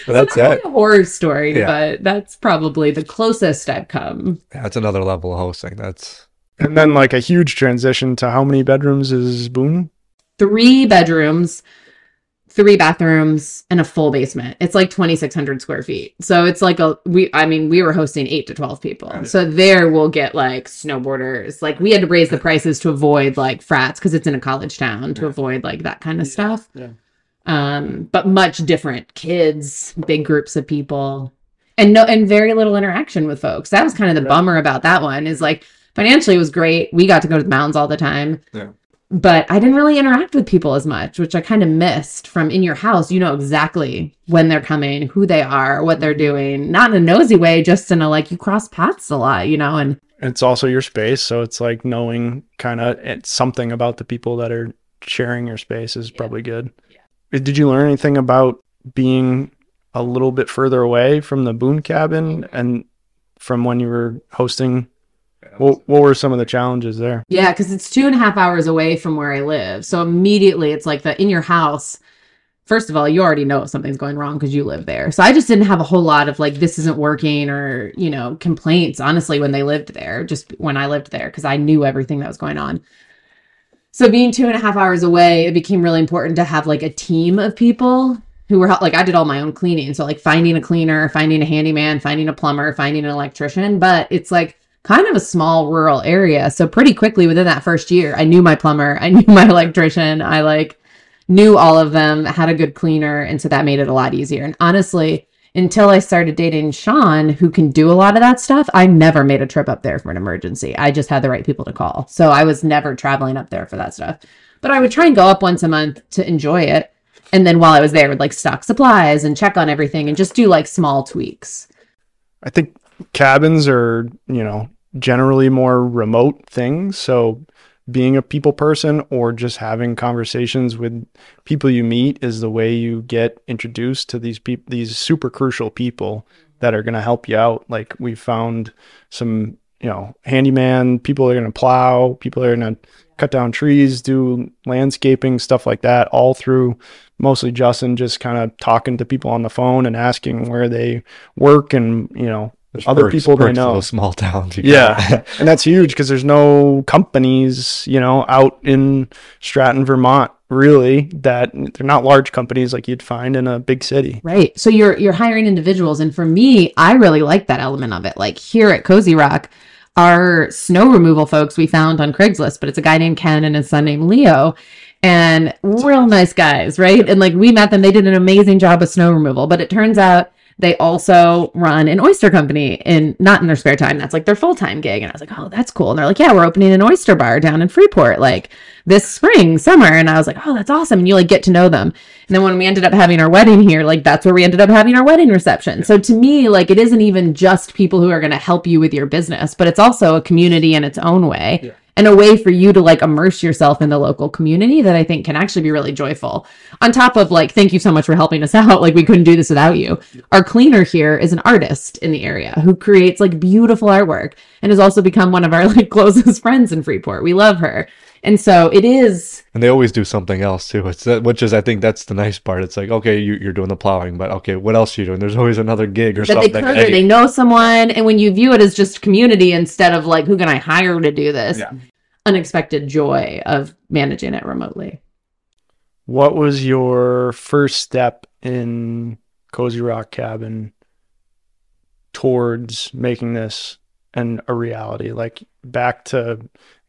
But that's Not it. really a horror story, Yeah. but that's probably the closest I've come. That's another level of hosting. That's And then like a huge transition to how many bedrooms is Boone? Three bedrooms, three bathrooms, and a full basement. It's like 2,600 square feet. So it's like a, we, I mean, we were hosting eight to 12 people. So there we'll get like snowboarders. Like we had to raise the prices to avoid like frats because it's in a college town to avoid like that kind of stuff. yeah. Um, but much different kids, big groups of people, and no, and very little interaction with folks. That was kind of the Right. bummer about that one. Is like financially it was great. We got to go to the mountains all the time. Yeah. But I didn't really interact with people as much, which I kind of missed from in your house. You know exactly when they're coming, who they are, what they're doing, not in a nosy way, just in a like you cross paths a lot, you know, and It's also your space, so it's like knowing kind of something about the people that are sharing your space is probably good. Did you learn anything about being a little bit further away from the Boone cabin and from when you were hosting? What, what were some of the challenges there? Yeah, because it's two and a half hours away from where I live. So immediately it's like the in your house. First of all, you already know if something's going wrong because you live there. So I just didn't have a whole lot of like this isn't working or you know complaints. Honestly, when they lived there, just when I lived there, because I knew everything that was going on. So being two and a half hours away, it became really important to have like a team of people who were like I did all my own cleaning. So like finding a cleaner, finding a handyman, finding a plumber, finding an electrician. But it's like kind of a small rural area. So pretty quickly within that first year, I knew my plumber, I knew my electrician, I like knew all of them, had a good cleaner, and so that made it a lot easier. And honestly, until I started dating Shaun, who can do a lot of that stuff, I never made a trip up there for an emergency. I just had the right people to call. So I was never traveling up there for that stuff. But I would try and go up once a month to enjoy it. And then while I was there, would like stock supplies and check on everything and just do like small tweaks. I think cabins are, you know, generally more remote things. So being a people person or just having conversations with people you meet is the way you get introduced to these people these super crucial people that are going to help you out. Like we found some you know handyman people are going to plow people are going to cut down trees do landscaping stuff like that all through mostly justin just kind of talking to people on the phone and asking where they work and you know There's other perks- people they perks to know small towns. yeah and that's huge because there's no companies you know out in stratton vermont really that they're not large companies like you'd find in a big city Right. So you're you're hiring individuals and for me, I really like that element of it. Like here at Cozy Rock, our snow removal folks we found on Craigslist, but it's a guy named Ken and his son named Leo. And real nice guys, right? And like we met them, they did an amazing job of snow removal. But it turns out they also run an oyster company in not in their spare time. That's like their full time gig. And I was like, oh, that's cool. And they're like, yeah, we're opening an oyster bar down in Freeport like this spring, summer. And I was like, oh, that's awesome. And you like get to know them. And then when we ended up having our wedding here, like that's where we ended up having our wedding reception. So to me, like it isn't even just people who are going to help you with your business, but it's also a community in its own way. And a way for you to like immerse yourself in the local community that I think can actually be really joyful. On top of like, thank you so much for helping us out. Like, we couldn't do this without you. Our cleaner here is an artist in the area who creates like beautiful artwork and has also become one of our like closest friends in Freeport. We love her. And so it is And they always do something else too. It's that, which is I think that's the nice part. It's like okay, you, you're doing the plowing, but okay, what else are you doing? There's always another gig or that they something. cover, Hey, they know someone, and when you view it as just community instead of like who can I hire to do this, Yeah. unexpected joy of managing it remotely. what was your first step in cozy rock cabin towards making this and a reality like back to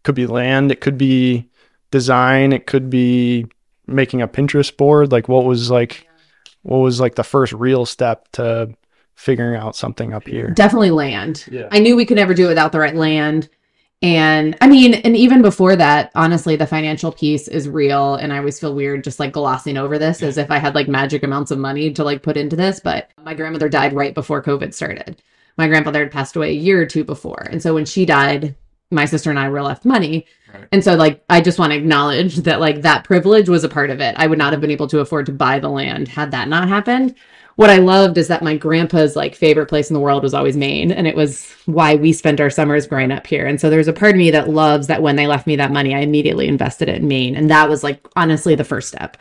could be land it could be design it could be making a pinterest board like what was like what was like the first real step to figuring out something up here Definitely land. Yeah. I knew we could never do it without the right land. And I mean, and even before that, honestly, the financial piece is real. And I always feel weird just like glossing over this as if I had like magic amounts of money to like put into this. But my grandmother died right before COVID started. My grandfather had passed away a year or two before. And so when she died, my sister and I were left money. And so like I just want to acknowledge that like that privilege was a part of it. I would not have been able to afford to buy the land had that not happened. What I loved is that my grandpa's like favorite place in the world was always Maine and it was why we spent our summers growing up here. And so there's a part of me that loves that when they left me that money I immediately invested it in Maine and that was like honestly the first step.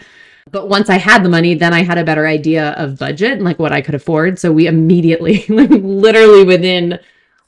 But once I had the money, then I had a better idea of budget and like what I could afford. So we immediately, like literally within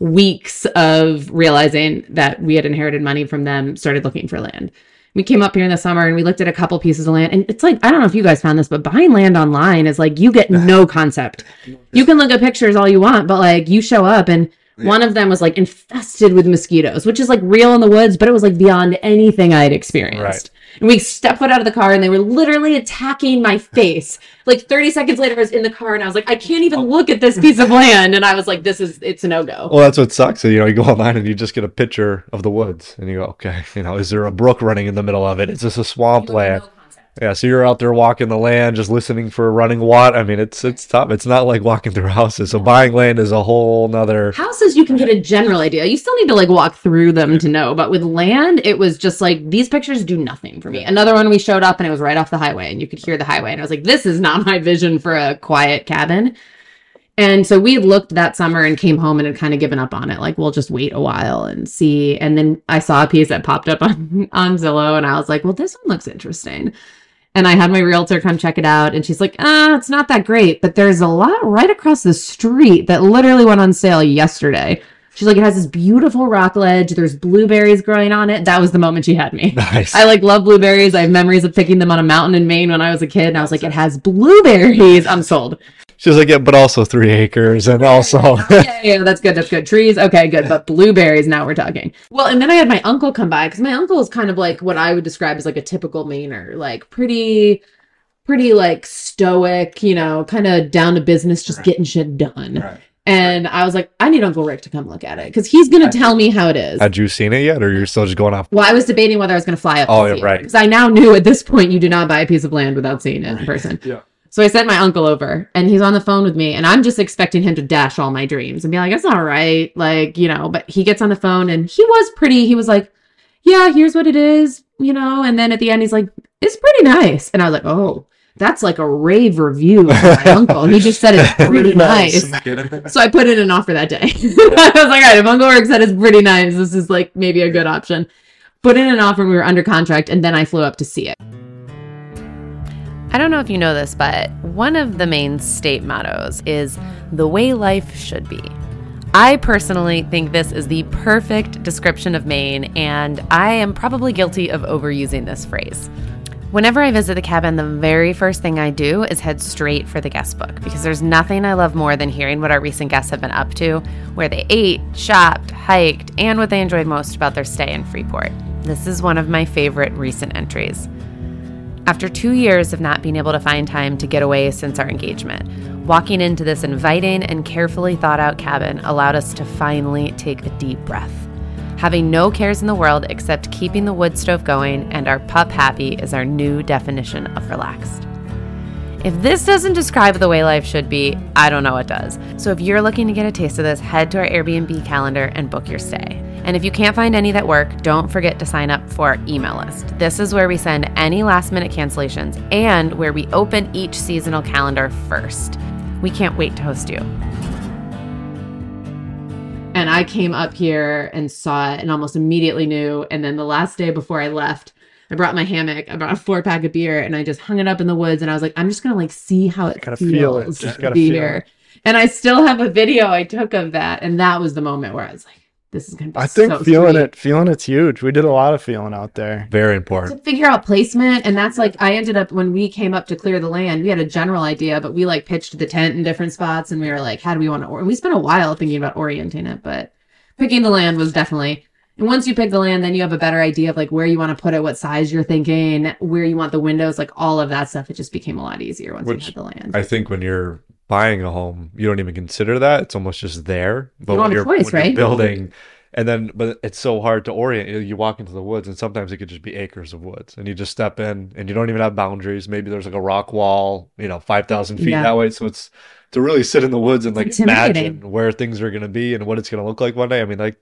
weeks of realizing that we had inherited money from them, started looking for land. We came up here in the summer and we looked at a couple pieces of land. And it's like, I don't know if you guys found this, but buying land online is like you get no concept. You can look at pictures all you want, but like you show up and one of them was like infested with mosquitoes, which is like real in the woods, but it was like beyond anything I had experienced. Right. And we stepped foot out of the car and they were literally attacking my face. Like 30 seconds later, I was in the car and I was like, I can't even look at this piece of land. And I was like, this is, it's a no go. Well, that's what sucks. You know, you go online and you just get a picture of the woods, and you go, okay, you know, is there a brook running in the middle of it? Is this a swamp land? Yeah, so you're out there walking the land, just listening for a running water. I mean, it's it's tough. It's not like walking through houses. So buying land is a whole nother. Houses, you can get a general idea. You still need to like walk through them to know. But with land, it was just like these pictures do nothing for me. Another one we showed up and it was right off the highway and you could hear the highway. And I was like, this is not my vision for a quiet cabin. And so we looked that summer and came home and had kind of given up on it. Like, we'll just wait a while and see. And then I saw a piece that popped up on, on Zillow and I was like, well, this one looks interesting. And I had my realtor come check it out, and she's like, ah, it's not that great, but there's a lot right across the street that literally went on sale yesterday. She's like, it has this beautiful rock ledge. There's blueberries growing on it. That was the moment she had me. Nice. I like love blueberries. I have memories of picking them on a mountain in Maine when I was a kid. And I was like, it has blueberries. I'm sold. She was like, yeah, but also three acres, and also yeah, yeah, that's good. That's good. Trees, okay, good. But blueberries, now we're talking. Well, and then I had my uncle come by because my uncle is kind of like what I would describe as like a typical Mainer, like pretty, pretty like stoic, you know, kind of down to business, just Right. getting shit done. Right. And I was like, I need Uncle Rick to come look at it because he's gonna tell me how it is. Had you seen it yet, or you're still just going off? well, I was debating whether I was gonna fly up. Oh, to yeah, see right. Because I now knew at this point you do not buy a piece of land without seeing it in person. Yeah. So I sent my uncle over and he's on the phone with me and I'm just expecting him to dash all my dreams and be like, it's all right. Like, you know, but he gets on the phone and he was pretty, he was like, yeah, here's what it is, you know, and then at the end he's like, it's pretty nice. And I was like, oh, that's like a rave review of my uncle. He just said it's pretty nice. So I put in an offer that day. I was like, all right, if Uncle Rick said it's pretty nice, this is like maybe a good option. Put in an offer, we were under contract, and then I flew up to see it. I don't know if you know this, but one of the main state mottos is the way life should be. I personally think this is the perfect description of Maine, and I am probably guilty of overusing this phrase. Whenever I visit the cabin, the very first thing I do is head straight for the guest book because there's nothing I love more than hearing what our recent guests have been up to, where they ate, shopped, hiked, and what they enjoyed most about their stay in Freeport. This is one of my favorite recent entries. After two years of not being able to find time to get away since our engagement, walking into this inviting and carefully thought out cabin allowed us to finally take a deep breath. Having no cares in the world except keeping the wood stove going and our pup happy is our new definition of relaxed. If this doesn't describe the way life should be, I don't know what does. So if you're looking to get a taste of this, head to our Airbnb calendar and book your stay. And if you can't find any that work, don't forget to sign up for our email list. This is where we send any last minute cancellations and where we open each seasonal calendar first. We can't wait to host you. And I came up here and saw it and almost immediately knew. And then the last day before I left, I brought my hammock, I brought a four pack of beer, and I just hung it up in the woods. And I was like, I'm just gonna like see how it Gotta feels feel it. to Just gotta be feel here. And I still have a video I took of that, and that was the moment where I was like, "This is gonna be." I think so feeling sweet. it, feeling it's huge. We did a lot of feeling out there. Very important to important. figure out placement and that's like i ended up when we came up to clear the land we had a general idea but we like pitched the tent in different spots and we were like how do we want to or- we spent a while thinking about orienting it but picking the land was definitely and once you pick the land then you have a better idea of like where you want to put it what size you're thinking where you want the windows like all of that stuff it just became a lot easier once Which you had the land I think when you're buying a home, you don't even consider that. It's almost just there. But You when you're, choice, when you're building, and then but it's so hard to orient. You- You walk into the woods, and sometimes it could just be acres of woods, and you just step in, and you don't even have boundaries. Maybe there's like a rock wall, you know, five thousand feet Yeah. that way. So it's to really sit in the woods and like imagine where things are going to be and what it's going to look like one day. I mean, like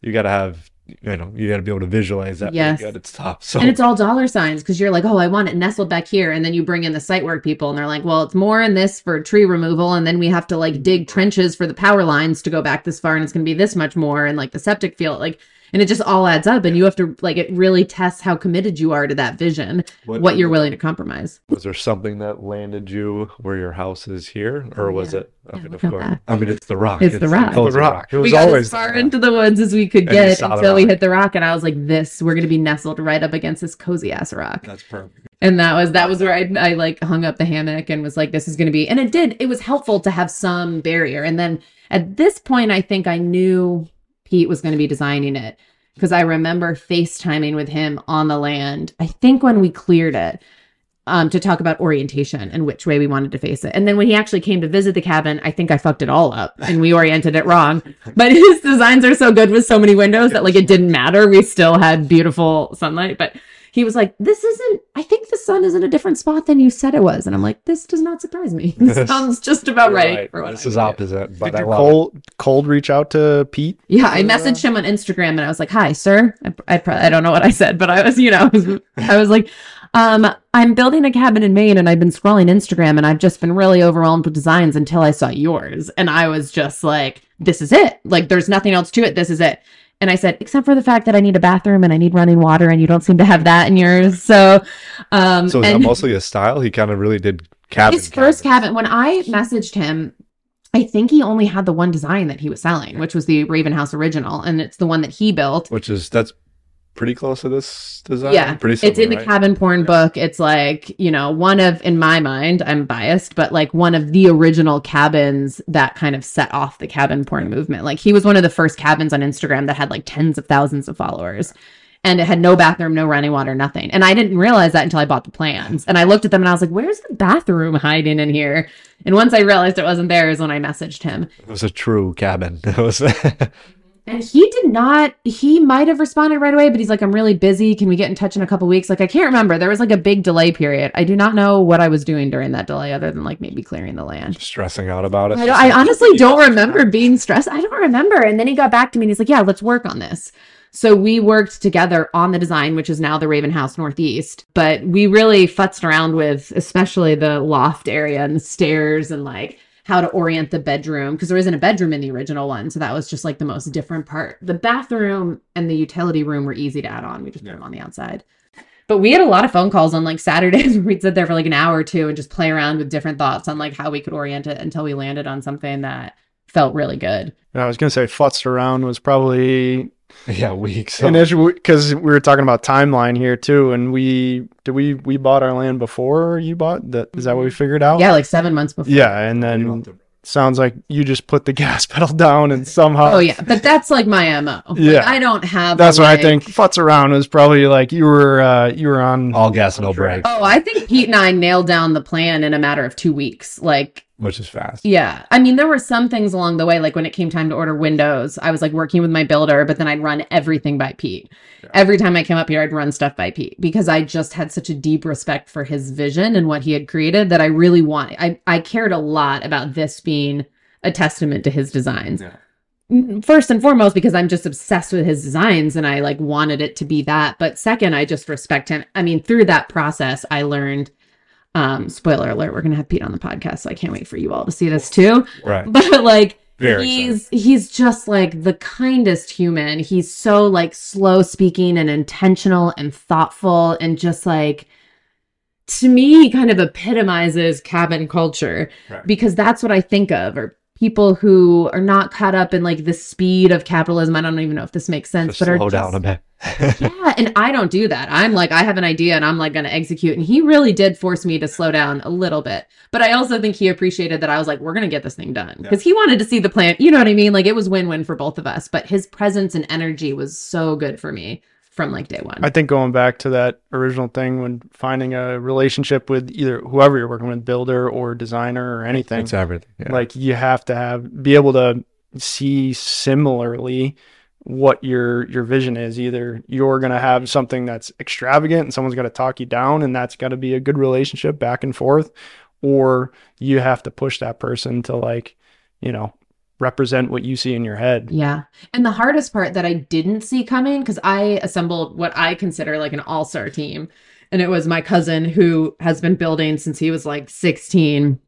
you got to have, you know, you got to be able to visualize that. Yes. good. it's tough. So and it's all dollar signs because you're like, oh, I want it nestled back here. And then you bring in the site work people and they're like, well, it's more in this for tree removal. And then we have to like dig trenches for the power lines to go back this far. And it's going to be this much more. And like the septic field, like, and it just all adds up. And you have to like, it really tests how committed you are to that vision, what, you're willing to compromise. Was there something that landed you where your house is here, or Oh, was yeah. it? I Yeah, mean, of course. I mean, it's the rock. It's the rock. cozy The rock. It was we got always as far there. into the woods as we could get until we hit the rock. And I was like, this, we're going to be nestled right up against this cozy ass rock. That's perfect. and that was that was where I, I like hung up the hammock and was like this is going to be and it did it was helpful to have some barrier and then at this point i think i knew pete was going to be designing it because i remember facetiming with him on the land i think when we cleared it um, to talk about orientation and which way we wanted to face it. And then when he actually came to visit the cabin, I think I fucked it all up and we oriented it wrong. But his designs are so good with so many windows that like it didn't matter. We still had beautiful sunlight. But he was like, This isn't, I think the sun is in a different spot than you said it was. And I'm like, This does not surprise me. This sounds just about You're right, for what This I is would do." opposite, but Did I love it. cold, cold reach out to Pete? Yeah, I messaged him on Instagram and I was like, "Hi, sir." I I, probably, I don't know what I said, but I was, you know, I was, I was like, um, "I'm building a cabin in Maine, and I've been scrolling Instagram, and I've just been really overwhelmed with designs until I saw yours, and I was just like, this is it. Like, there's nothing else to it. This is it." And I said, except for the fact that I need a bathroom and I need running water, and you don't seem to have that in yours. So, um, So is and- that mostly a style? He kind of really did cabin. his first cabin when i messaged him i think he only had the one design that he was selling which was the raven house original and it's the one that he built which is that's pretty close to this design. yeah pretty. it's in the right? cabin porn book it's like you know one of in my mind i'm biased but like one of the original cabins that kind of set off the cabin porn movement like he was one of the first cabins on instagram that had like tens of thousands of followers and it had no bathroom, no running water, nothing. And I didn't realize that until I bought the plans. And I looked at them and I was like, where's the bathroom hiding in here? And once I realized it wasn't there is when I messaged him. It was a true cabin. It was And he did not, he might have responded right away, but he's like, I'm really busy. Can we get in touch in a couple weeks? Like, I can't remember. There was like a big delay period. I do not know what I was doing during that delay other than like maybe clearing the land. stressing out about it. I, don't, I honestly don't remember being stressed. I don't remember. And then he got back to me and he's like, Yeah, let's work on this. So we worked together on the design, which is now the Raven House Northeast. But we really futzed around with, especially the loft area and the stairs and like how to orient the bedroom because there isn't a bedroom in the original one. So that was just like the most different part. The bathroom and the utility room were easy to add on. We just put them on the outside. But we had a lot of phone calls on like Saturdays where we'd sit there for like an hour or two and just play around with different thoughts on like how we could orient it until we landed on something that felt really good. I was gonna say futzed around was probably yeah, weeks. an issue because we were talking about timeline here too, and we did we we bought our land before you bought that. Is that what we figured out? Yeah, like seven months before. Yeah, and then sounds like you just put the gas pedal down and somehow. Oh yeah, but that's like my mo. Like, Yeah. I don't have. That's a, what I think. Futz around was probably like you were uh you were on All gas, no brakes, Oh, I think Pete and I nailed down the plan in a matter of two weeks. Like, which is fast. yeah, I mean, there were some things along the way, like when it came time to order windows, I was like working with my builder, but then I'd run everything by Pete. Every time I came up here, I'd run stuff by Pete because I just had such a deep respect for his vision and what he had created that I really want. I I cared a lot about this being a testament to his designs. Yeah. Mm, First and foremost, because I'm just obsessed with his designs and I like wanted it to be that. But second, I just respect him. I mean, through that process, I learned. Um, spoiler alert: We're gonna have Pete on the podcast, so I can't wait for you all to see this too. Right. But like, Very he's he's just like the kindest human. He's so like slow speaking and intentional and thoughtful and just like to me kind of epitomizes cabin culture Right. because that's what I think of or people who are not caught up in like the speed of capitalism. I don't even know if this makes sense, Just but are slow just- down a bit. yeah, and I don't do that. I'm like, I have an idea and I'm like going to execute. And he really did force me to slow down a little bit. But I also think he appreciated that I was like, we're going to get this thing done because he wanted to see the plant. You know what I mean? Like it was win win for both of us. But his presence and energy was so good for me from like day one. I think going back to that original thing when finding a relationship with either whoever you're working with, builder or designer or anything, It's everything. Yeah. like you have to have be able to see similarly what your your vision is. Either you're gonna have something that's extravagant and someone's gonna talk you down, and that's got to be a good relationship back and forth, or you have to push that person to like, you know, represent what you see in your head. Yeah. And the hardest part that I didn't see coming, because I assembled what I consider like an all star team. And it was my cousin who has been building since he was like 16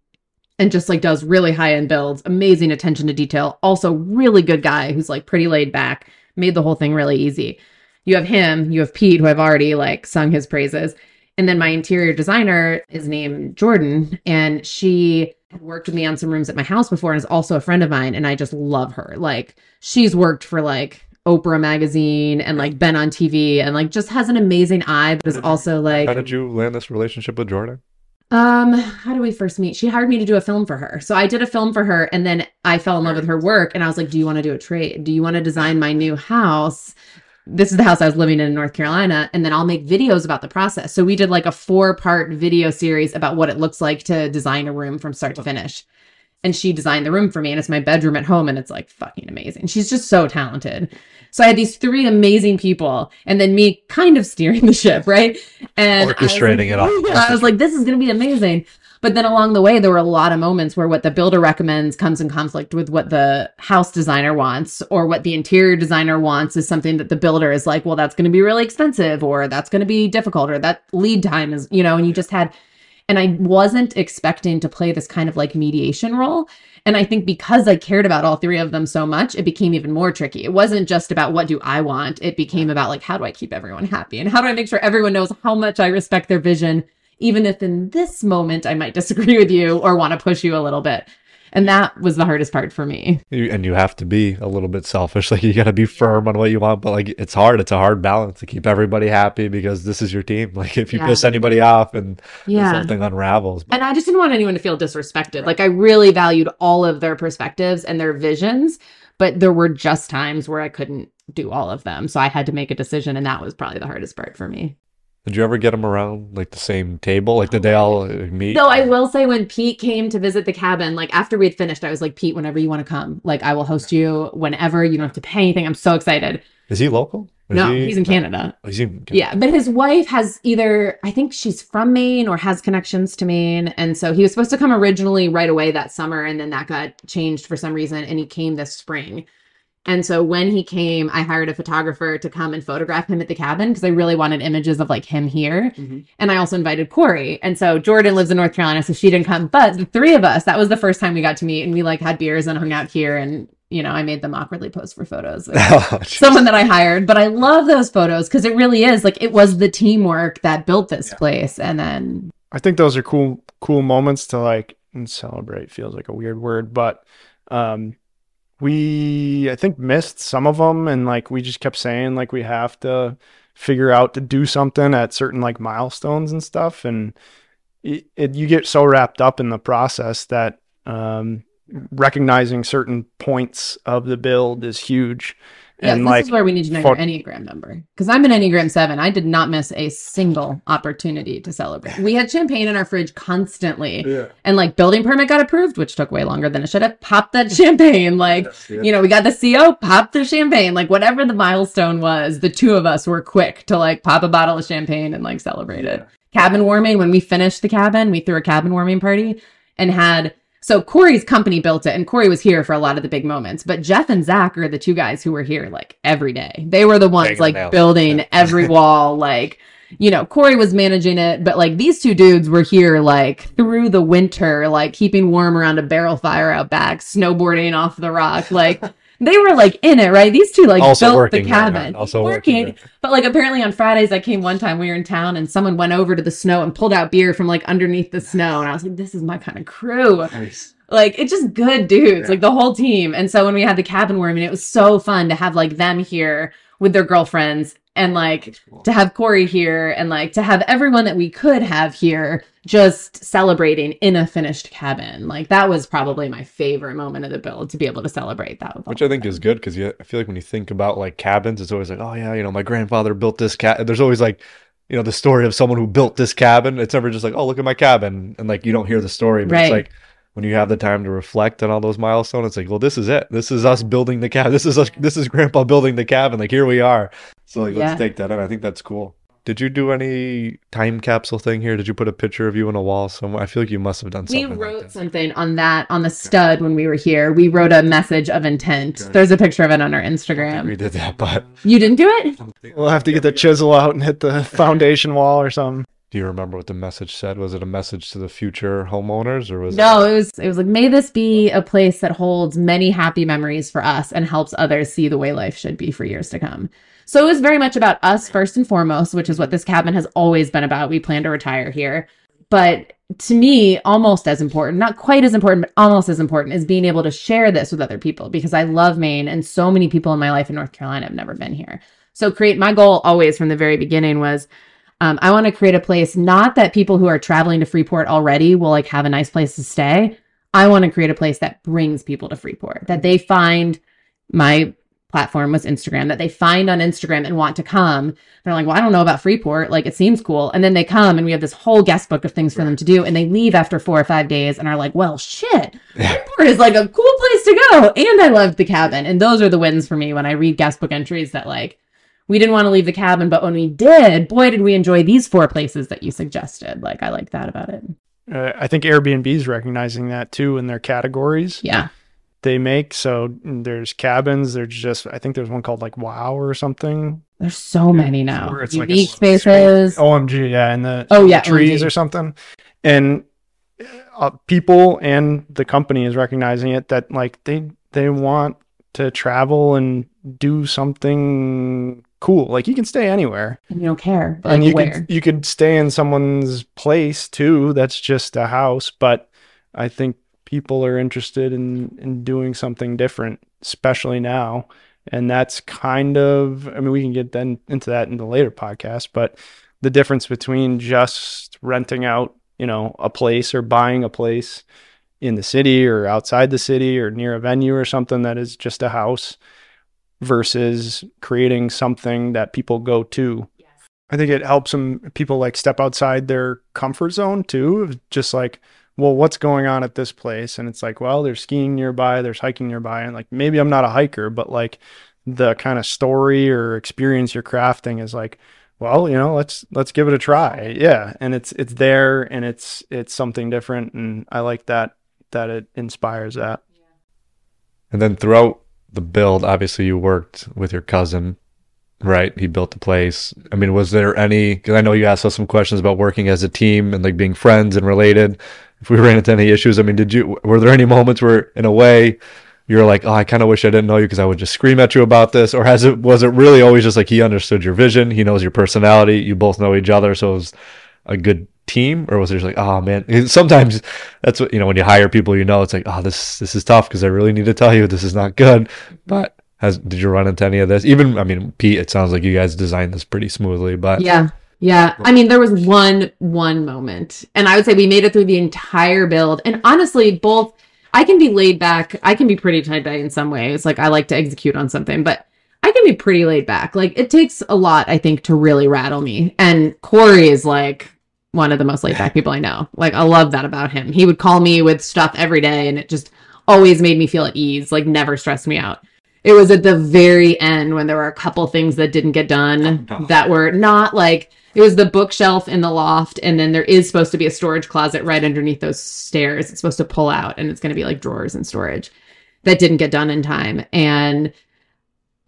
and just like does really high end builds, amazing attention to detail. Also, really good guy who's like pretty laid back, made the whole thing really easy. You have him, you have Pete, who I've already like sung his praises. And then my interior designer is named Jordan, and she had worked with me on some rooms at my house before and is also a friend of mine. And I just love her. Like, she's worked for like Oprah magazine and like been on TV and like just has an amazing eye, but is also like, How did you land this relationship with Jordan? um, how do we first meet? She hired me to do a film for her. So I did a film for her and then I fell in love with her work and I was like, Do you want to do a trade? Do you want to design my new house? This is the house I was living in in North Carolina, and then I'll make videos about the process. So we did like a four part video series about what it looks like to design a room from start to finish. And she designed the room for me, and it's my bedroom at home, and it's like fucking amazing. She's just so talented. So I had these three amazing people, and then me kind of steering the ship, right? And Orchestrating it all. I was like, this is going to be amazing. But then along the way, there were a lot of moments where what the builder recommends comes in conflict with what the house designer wants, or what the interior designer wants is something that the builder is like, well, that's going to be really expensive, or that's going to be difficult, or that lead time is, you know, and you just had, and I wasn't expecting to play this kind of like mediation role. And I think because I cared about all three of them so much, it became even more tricky. It wasn't just about what do I want, it became about like, how do I keep everyone happy? And how do I make sure everyone knows how much I respect their vision even if in this moment I might disagree with you or want to push you a little bit. And that was the hardest part for me. And you have to be a little bit selfish. Like you got to be firm on what you want, but like it's hard. It's a hard balance to keep everybody happy because this is your team. Like if you Yeah. piss anybody off and Yeah. something unravels, And I just didn't want anyone to feel disrespected. Like I really valued all of their perspectives and their visions, but there were just times where I couldn't do all of them. So I had to make a decision and that was probably the hardest part for me. Did you ever get them around like the same table? Like did they all uh, meet? Though I will say when Pete came to visit the cabin, like after we had finished, I was like, Pete, whenever you want to come, like I will host you whenever. You don't have to pay anything. I'm so excited. Is he local? Is no, he- he's in Canada. Oh, he's in Yeah, but his wife has either I think she's from Maine or has connections to Maine, and so he was supposed to come originally right away that summer, and then that got changed for some reason, and he came this spring. And so when he came, I hired a photographer to come and photograph him at the cabin because I really wanted images of like him here. Mhm. And I also invited Corey. And so Jordan lives in North Carolina, so she didn't come. But the three of us, that was the first time we got to meet, and we like had beers and hung out here. And you know, I made them awkwardly pose for photos. with Oh, someone that I hired, but I love those photos because it really is like it was the teamwork that built this Yeah. place. And then I think those are cool cool moments to like and celebrate feels like a weird word, but um we I think missed some of them and like we just kept saying like we have to figure out to do something at certain like milestones and stuff and it, it you get so wrapped up in the process that um recognizing certain points of the build is huge yeah, and this like is where we need to know pho- your Enneagram number because I'm an Enneagram seven. I did not miss a single opportunity to celebrate. We had champagne in our fridge constantly, yeah and like building permit got approved, which took way longer than it should have. Popped that champagne, like you know, we got the CO, popped the champagne, like whatever the milestone was, the two of us were quick to like pop a bottle of champagne and like celebrate it. Cabin warming, when we finished the cabin, we threw a cabin warming party and had so Corey's company built it, and Corey was here for a lot of the big moments. But Jeff and Zach are the two guys who were here like every day. They were the ones like nails. building every wall, like you know, Corey was managing it, but like these two dudes were here like through the winter, like keeping warm around a barrel fire out back, snowboarding off the rock. Like they were like in it, right? These two like Also built working the cabin. right? Also working there. But like apparently on Fridays I came one time we were in town and someone went over to the snow and pulled out beer from like underneath the snow and I was like, this is my kind of crew. Like it's just good dudes, like the whole team. And so when we had the cabin warming, it was so fun to have like them here with their girlfriends and like to have Corey here and like to have everyone that we could have here just celebrating in a finished cabin. Like that was probably my favorite moment of the build to be able to celebrate that Which I think is good because I feel like when you think about like cabins, it's always like, oh yeah, you know, my grandfather built this cat. There's always like, you know, the story of someone who built this cabin. It's never just like, oh, look at my cabin, and like you don't hear the story, but Right. it's like when you have the time to reflect on all those milestones, it's like, well, this is it. This is us building the cabin. This is us. This is Grandpa building the cabin. Like here we are. So like, Yeah. let's take that in. I think that's cool. Did you do any time capsule thing here? Did you put a picture of you on a wall somewhere? I feel like you must have done something. We wrote like that. something on that on the stud when we were here. We wrote a message of intent. Okay. There's a picture of it on our Instagram. We did that, but You didn't do it? we'll have to get the chisel out and hit the foundation wall or something do you remember what the message said? Was it a message to the future homeowners, or was No, it? it was it was like may this be a place that holds many happy memories for us and helps others see the way life should be for years to come. So it was very much about us first and foremost, which is what this cabin has always been about. We plan to retire here. But to me, almost as important, not quite as important, but almost as important, is being able to share this with other people because I love Maine and so many people in my life in North Carolina have never been here. So create my goal always from the very beginning was um, I want to create a place not that people who are traveling to Freeport already will like have a nice place to stay. I want to create a place that brings people to Freeport, that they find my platform was Instagram, that they find on Instagram and want to come. They're like, well, I don't know about Freeport. Like, it seems cool. And then they come and we have this whole guest book of things for them to do. And they leave after four or five days and are like, well, shit, Freeport is like a cool place to go. And I loved the cabin. And those are the wins for me when I read guest book entries that like, we didn't want to leave the cabin, but when we did, boy, did we enjoy these four places that you suggested. Like, I like that about it. Uh, I think Airbnb is recognizing that too in their categories Yeah. they make. So there's cabins. There's just I think there's one called like Wow or something. There's so many now. Where it's like a Unique s- spaces. OMG, yeah, and the Oh, yeah, trees OMG. or something. And uh, people and the company is recognizing it that like they they want to travel and do something cool. Like you can stay anywhere. And you don't care. Like, and you where? could you could stay in someone's place too. That's just a house, but I think people are interested in in doing something different, especially now. And that's kind of I mean we can get then into that in the later podcast, but the difference between just renting out, you know, a place or buying a place in the city or outside the city or near a venue or something that is just a house versus creating something that people go to. I think it helps them people like step outside their comfort zone too. Just like, well, what's going on at this place? And it's like, well, there's skiing nearby, there's hiking nearby, and like maybe I'm not a hiker, but like the kind of story or experience you're crafting is like, well, you know, let's let's give it a try. Yeah, and it's it's there and it's it's something different, and I like that that it inspires that. And then throughout the build, obviously you worked with your cousin, right? He built the place. I mean, was there any? Because I know you asked us some questions about working as a team and like being friends and related. If we ran into any issues, I mean, did you? Were there any moments where, in a way, you're like, oh, I kind of wish I didn't know you because I would just scream at you about this, or has it? Was it really always just like he understood your vision, he knows your personality, you both know each other, so it was a good team, or was it just like, oh man? Sometimes that's what you know when you hire people, you know, it's like, oh, this this is tough because I really need to tell you this is not good, but has did you run into any of this? Even I mean, Pete, it sounds like you guys designed this pretty smoothly, but yeah. Yeah. I mean, there was one one moment. And I would say we made it through the entire build. And honestly, both I can be laid back. I can be pretty tied back in some ways. Like I like to execute on something, but I can be pretty laid back. Like it takes a lot, I think, to really rattle me. And Corey is like one of the most laid back people I know. Like I love that about him. He would call me with stuff every day and it just always made me feel at ease, like never stressed me out it was at the very end when there were a couple things that didn't get done oh, that were not like it was the bookshelf in the loft and then there is supposed to be a storage closet right underneath those stairs it's supposed to pull out and it's going to be like drawers and storage that didn't get done in time and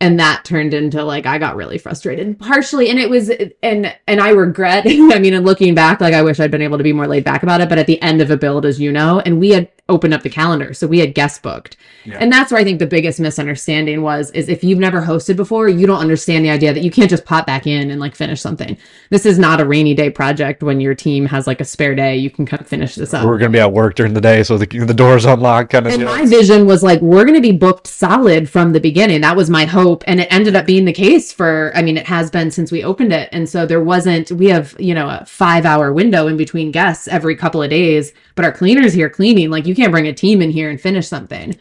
and that turned into like I got really frustrated partially. And it was and and I regret I mean and looking back like I wish I'd been able to be more laid back about it. But at the end of a build as you know and we had opened up the calendar. So we had guest booked. Yeah. and that's where I think the biggest misunderstanding was is if you've never hosted before you don't understand the idea that you can't just pop back in and like finish something. This is not a rainy day project when your team has like a spare day. You can come finish this up. We're gonna be at work during the day so the, the doors unlocked kind of and my vision was like we're gonna be booked solid from the beginning. That was my hope hope. And it ended up being the case for i mean it has been since we opened it. And so there wasn't we have you know a five hour window in between guests every couple of days but our cleaners here cleaning. Like you can't bring a team in here and finish something.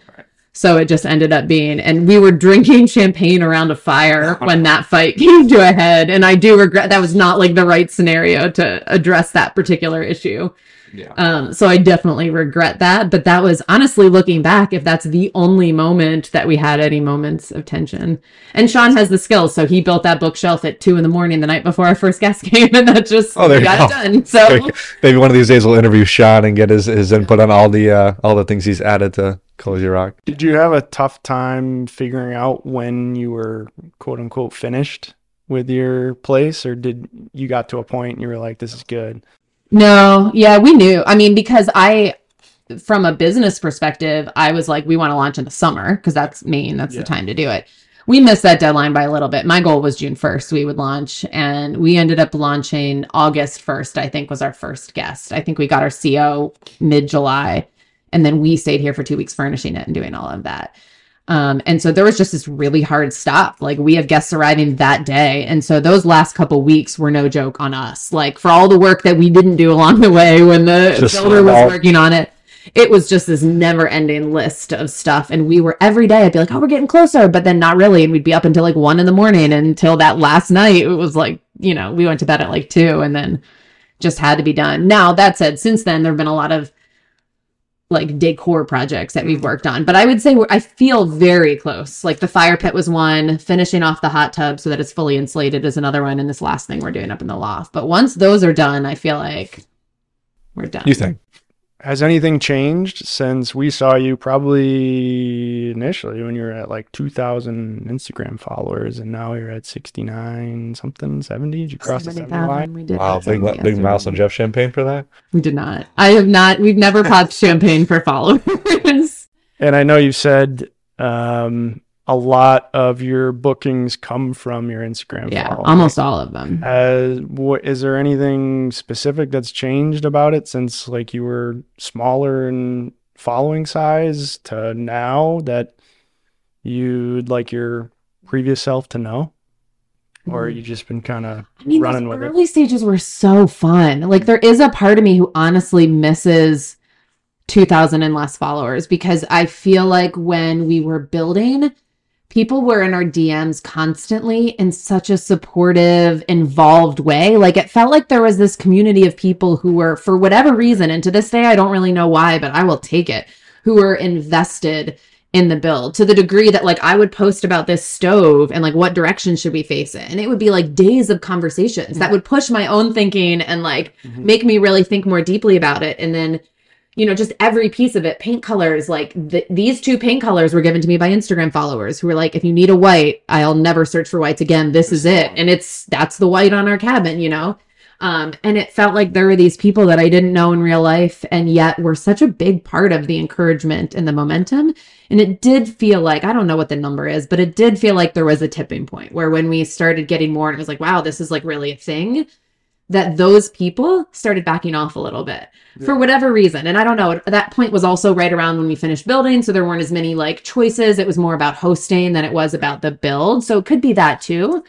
So it just ended up being and we were drinking champagne around a fire when that fight came to a head. And i do regret that was not like the right scenario to address that particular issue yeah. Um, so I definitely regret that. But that was honestly looking back, if that's the only moment that we had any moments of tension. And Shaun has the skills, so he built that bookshelf at two in the morning the night before our first guest came, and that just oh, there got go. it done. So maybe one of these days we'll interview Shaun and get his, his input on all the uh, all the things he's added to Cozy Rock. Did you have a tough time figuring out when you were quote unquote finished? with your place or did you got to a point and you were like this is good no, yeah, we knew. I mean, because I, from a business perspective, I was like, we want to launch in the summer because that's Maine. That's yeah. the time to do it. We missed that deadline by a little bit. My goal was June 1st, we would launch, and we ended up launching August 1st, I think was our first guest. I think we got our CO mid July, and then we stayed here for two weeks furnishing it and doing all of that. Um, and so there was just this really hard stop. Like we have guests arriving that day. And so those last couple weeks were no joke on us. Like for all the work that we didn't do along the way when the just builder was all- working on it, it was just this never ending list of stuff. And we were every day, I'd be like, oh, we're getting closer, but then not really. And we'd be up until like one in the morning until that last night. It was like, you know, we went to bed at like two and then just had to be done. Now, that said, since then, there have been a lot of like decor projects that we've mm-hmm. worked on. But I would say I feel very close. Like the fire pit was one, finishing off the hot tub so that it's fully insulated is another one, and this last thing we're doing up in the loft. But once those are done, I feel like we're done. You think? Has anything changed since we saw you probably initially when you were at like 2,000 Instagram followers and now you're at 69 something, 70? Did you cross 70, the 70 line? We did wow, big, big milestone. Jeff Champagne for that? We did not. I have not. We've never popped champagne for followers. And I know you said um, a lot of your bookings come from your Instagram. Yeah, following. almost all of them. As what is there anything specific that's changed about it since like you were smaller in following size to now that you'd like your previous self to know? Or mm. you just been kind of I mean, running with early it? Early stages were so fun. Like there is a part of me who honestly misses 2,000 and less followers because I feel like when we were building, people were in our DMs constantly in such a supportive, involved way. Like it felt like there was this community of people who were, for whatever reason, and to this day, I don't really know why, but I will take it, who were invested in the build to the degree that like I would post about this stove and like what direction should we face it. And it would be like days of conversations that mm-hmm. would push my own thinking and like mm-hmm. make me really think more deeply about it. And then you know, just every piece of it, paint colors, like th- these two paint colors were given to me by Instagram followers who were like, if you need a white, I'll never search for whites again. This is it. And it's, that's the white on our cabin, you know? Um, and it felt like there were these people that I didn't know in real life and yet were such a big part of the encouragement and the momentum. And it did feel like, I don't know what the number is, but it did feel like there was a tipping point where when we started getting more and it was like, wow, this is like really a thing that those people started backing off a little bit for whatever reason. And I don't know, that point was also right around when we finished building. So there weren't as many like choices. It was more about hosting than it was about the build. So it could be that too.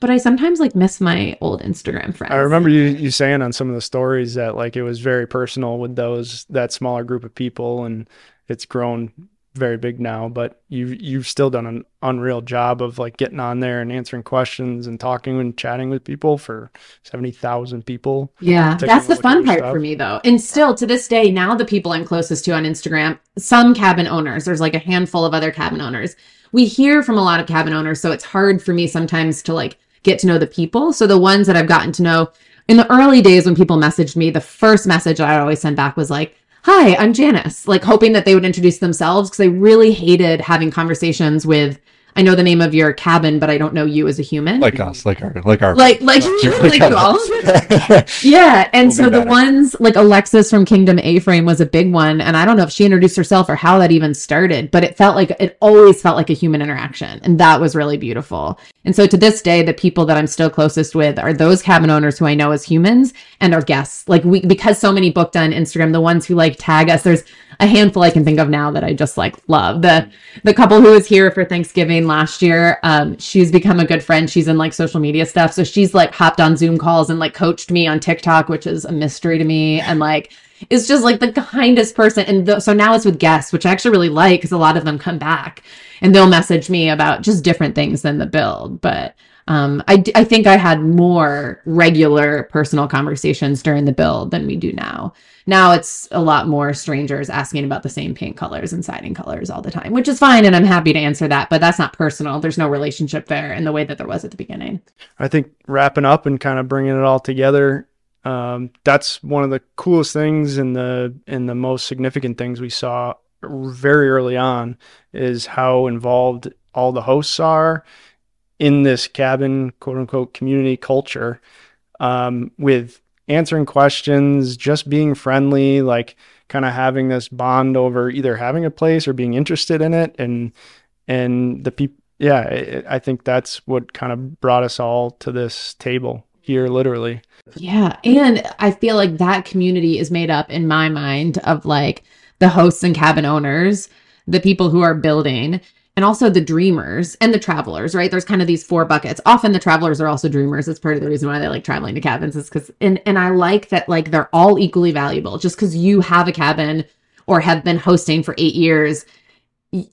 But I sometimes like miss my old Instagram friends. I remember you you saying on some of the stories that like it was very personal with those that smaller group of people, and it's grown very big now. But you you've still done an unreal job of like getting on there and answering questions and talking and chatting with people for seventy thousand people. Yeah, that's the fun part stuff. for me though. And still to this day, now the people I'm closest to on Instagram, some cabin owners, there's like a handful of other cabin owners. We hear from a lot of cabin owners, so it's hard for me sometimes to like get to know the people. So the ones that I've gotten to know in the early days when people messaged me, the first message I always send back was like, Hi, I'm Janice, like hoping that they would introduce themselves because I really hated having conversations with, I know the name of your cabin, but I don't know you as a human like us, like our, like our. like like like all of it. yeah and We'll so the better. ones like alexis from kingdom a frame was a big one and i don't know if she introduced herself or how that even started but it felt like it always felt like a human interaction and that was really beautiful and so to this day the people that i'm still closest with are those cabin owners who i know as humans and our guests like we because so many booked on instagram the ones who like tag us there's a handful I can think of now that I just like love. The the couple who was here for Thanksgiving last year, um, she's become a good friend. She's in like social media stuff. So she's like hopped on Zoom calls and like coached me on TikTok, which is a mystery to me. And like is just like the kindest person. And so now it's with guests, which I actually really like because a lot of them come back and they'll message me about just different things than the build. But um, I, think I had more regular personal conversations during the build than we do now. Now it's a lot more strangers asking about the same paint colors and siding colors all the time, which is fine. And I'm happy to answer that, but that's not personal. There's no relationship there in the way that there was at the beginning. I think wrapping up and kind of bringing it all together, um, that's one of the coolest things and the and the most significant things we saw very early on is how involved all the hosts are in this cabin quote unquote community culture um, with answering questions, just being friendly, like kind of having this bond over either having a place or being interested in it and and the people yeah I, I think that's what kind of brought us all to this table here literally Yeah. And I feel like that community is made up in my mind of like the hosts and cabin owners, the people who are building, and also the dreamers and the travelers, right? There's kind of these four buckets. Often the travelers are also dreamers. It's part of the reason why they like traveling to cabins is because and and I like that like they're all equally valuable. Just because you have a cabin or have been hosting for eight years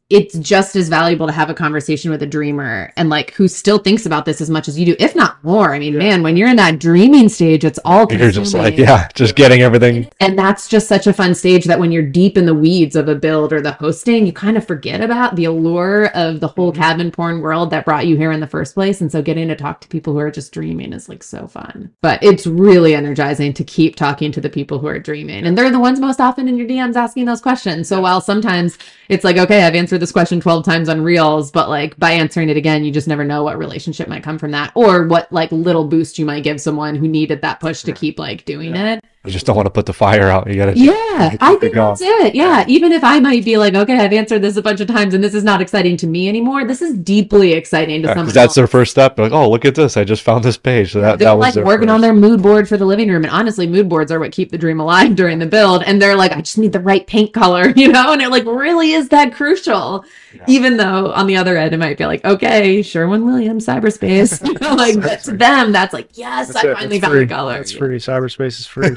it's just as valuable to have a conversation with a dreamer and like who still thinks about this as much as you do, if not more. I mean, man, when you're in that dreaming stage, it's all You're just like, yeah, just getting everything. And that's just such a fun stage that when you're deep in the weeds of a build or the hosting, you kind of forget about the allure of the whole mm-hmm. cabin porn world that brought you here in the first place. And so getting to talk to people who are just dreaming is like so fun. But it's really energizing to keep talking to the people who are dreaming. And they're the ones most often in your DMs asking those questions. So while sometimes it's like, okay, I've answered this question 12 times on Reels, but like by answering it again, you just never know what relationship might come from that or what like little boost you might give someone who needed that push to keep like doing it. You just don't want to put the fire out. You got to. Yeah, keep I think that's it. Yeah, even if I might be like, okay, I've answered this a bunch of times and this is not exciting to me anymore, this is deeply exciting to someone Because that's their first step. They're like, oh, look at this! I just found this page. So that, They're that was like their working on their mood board for the living room. And honestly, mood boards are what keep the dream alive during the build. And they're like, I just need the right paint color, you know? And it like really is that crucial. Even though on the other end, it might be like, okay, Sherwin Williams, cyberspace. You know, like but to them, that's like, yes, That's I it. finally It's found free. the color. it's free cyberspace is free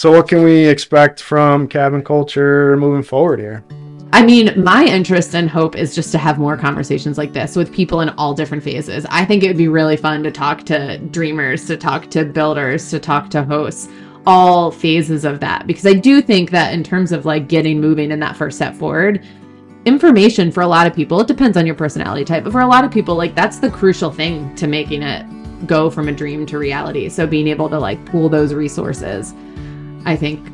So, what can we expect from cabin culture moving forward here? I mean, my interest and hope is just to have more conversations like this with people in all different phases. I think it would be really fun to talk to dreamers, to talk to builders, to talk to hosts, all phases of that. Because I do think that in terms of like getting moving in that first step forward, information for a lot of people, it depends on your personality type, but for a lot of people, like that's the crucial thing to making it go from a dream to reality. So being able to like pool those resources, I think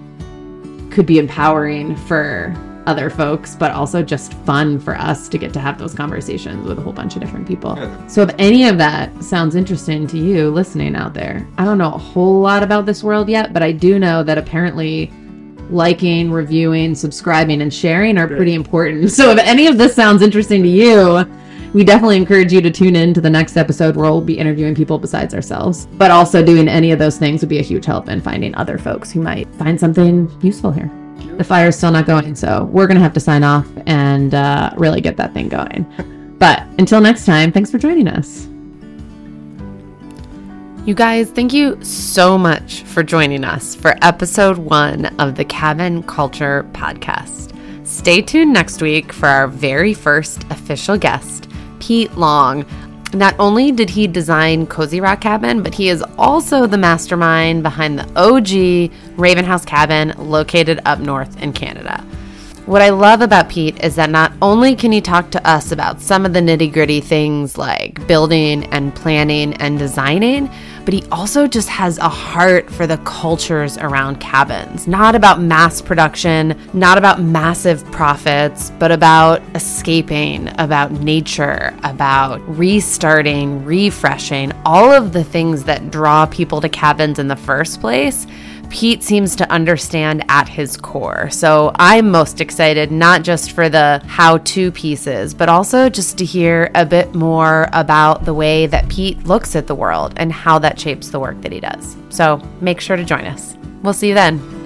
could be empowering for other folks, but also just fun for us to get to have those conversations with a whole bunch of different people. So, if any of that sounds interesting to you listening out there, I don't know a whole lot about this world yet, but I do know that apparently liking, reviewing, subscribing, and sharing are pretty important. So, if any of this sounds interesting to you, we definitely encourage you to tune in to the next episode where we'll be interviewing people besides ourselves. But also, doing any of those things would be a huge help in finding other folks who might find something useful here the fire is still not going, so we're gonna have to sign off and uh, really get that thing going. But until next time, thanks for joining us. You guys, thank you so much for joining us for episode one of the Cabin Culture Podcast. Stay tuned next week for our very first official guest, Pete Long, not only did he design Cozy Rock Cabin, but he is also the mastermind behind the OG Raven House Cabin located up north in Canada. What I love about Pete is that not only can he talk to us about some of the nitty gritty things like building and planning and designing, but he also just has a heart for the cultures around cabins. Not about mass production, not about massive profits, but about escaping, about nature, about restarting, refreshing, all of the things that draw people to cabins in the first place Pete seems to understand at his core. So I'm most excited not just for the how to pieces, but also just to hear a bit more about the way that Pete looks at the world and how that shapes the work that he does. So make sure to join us. We'll see you then.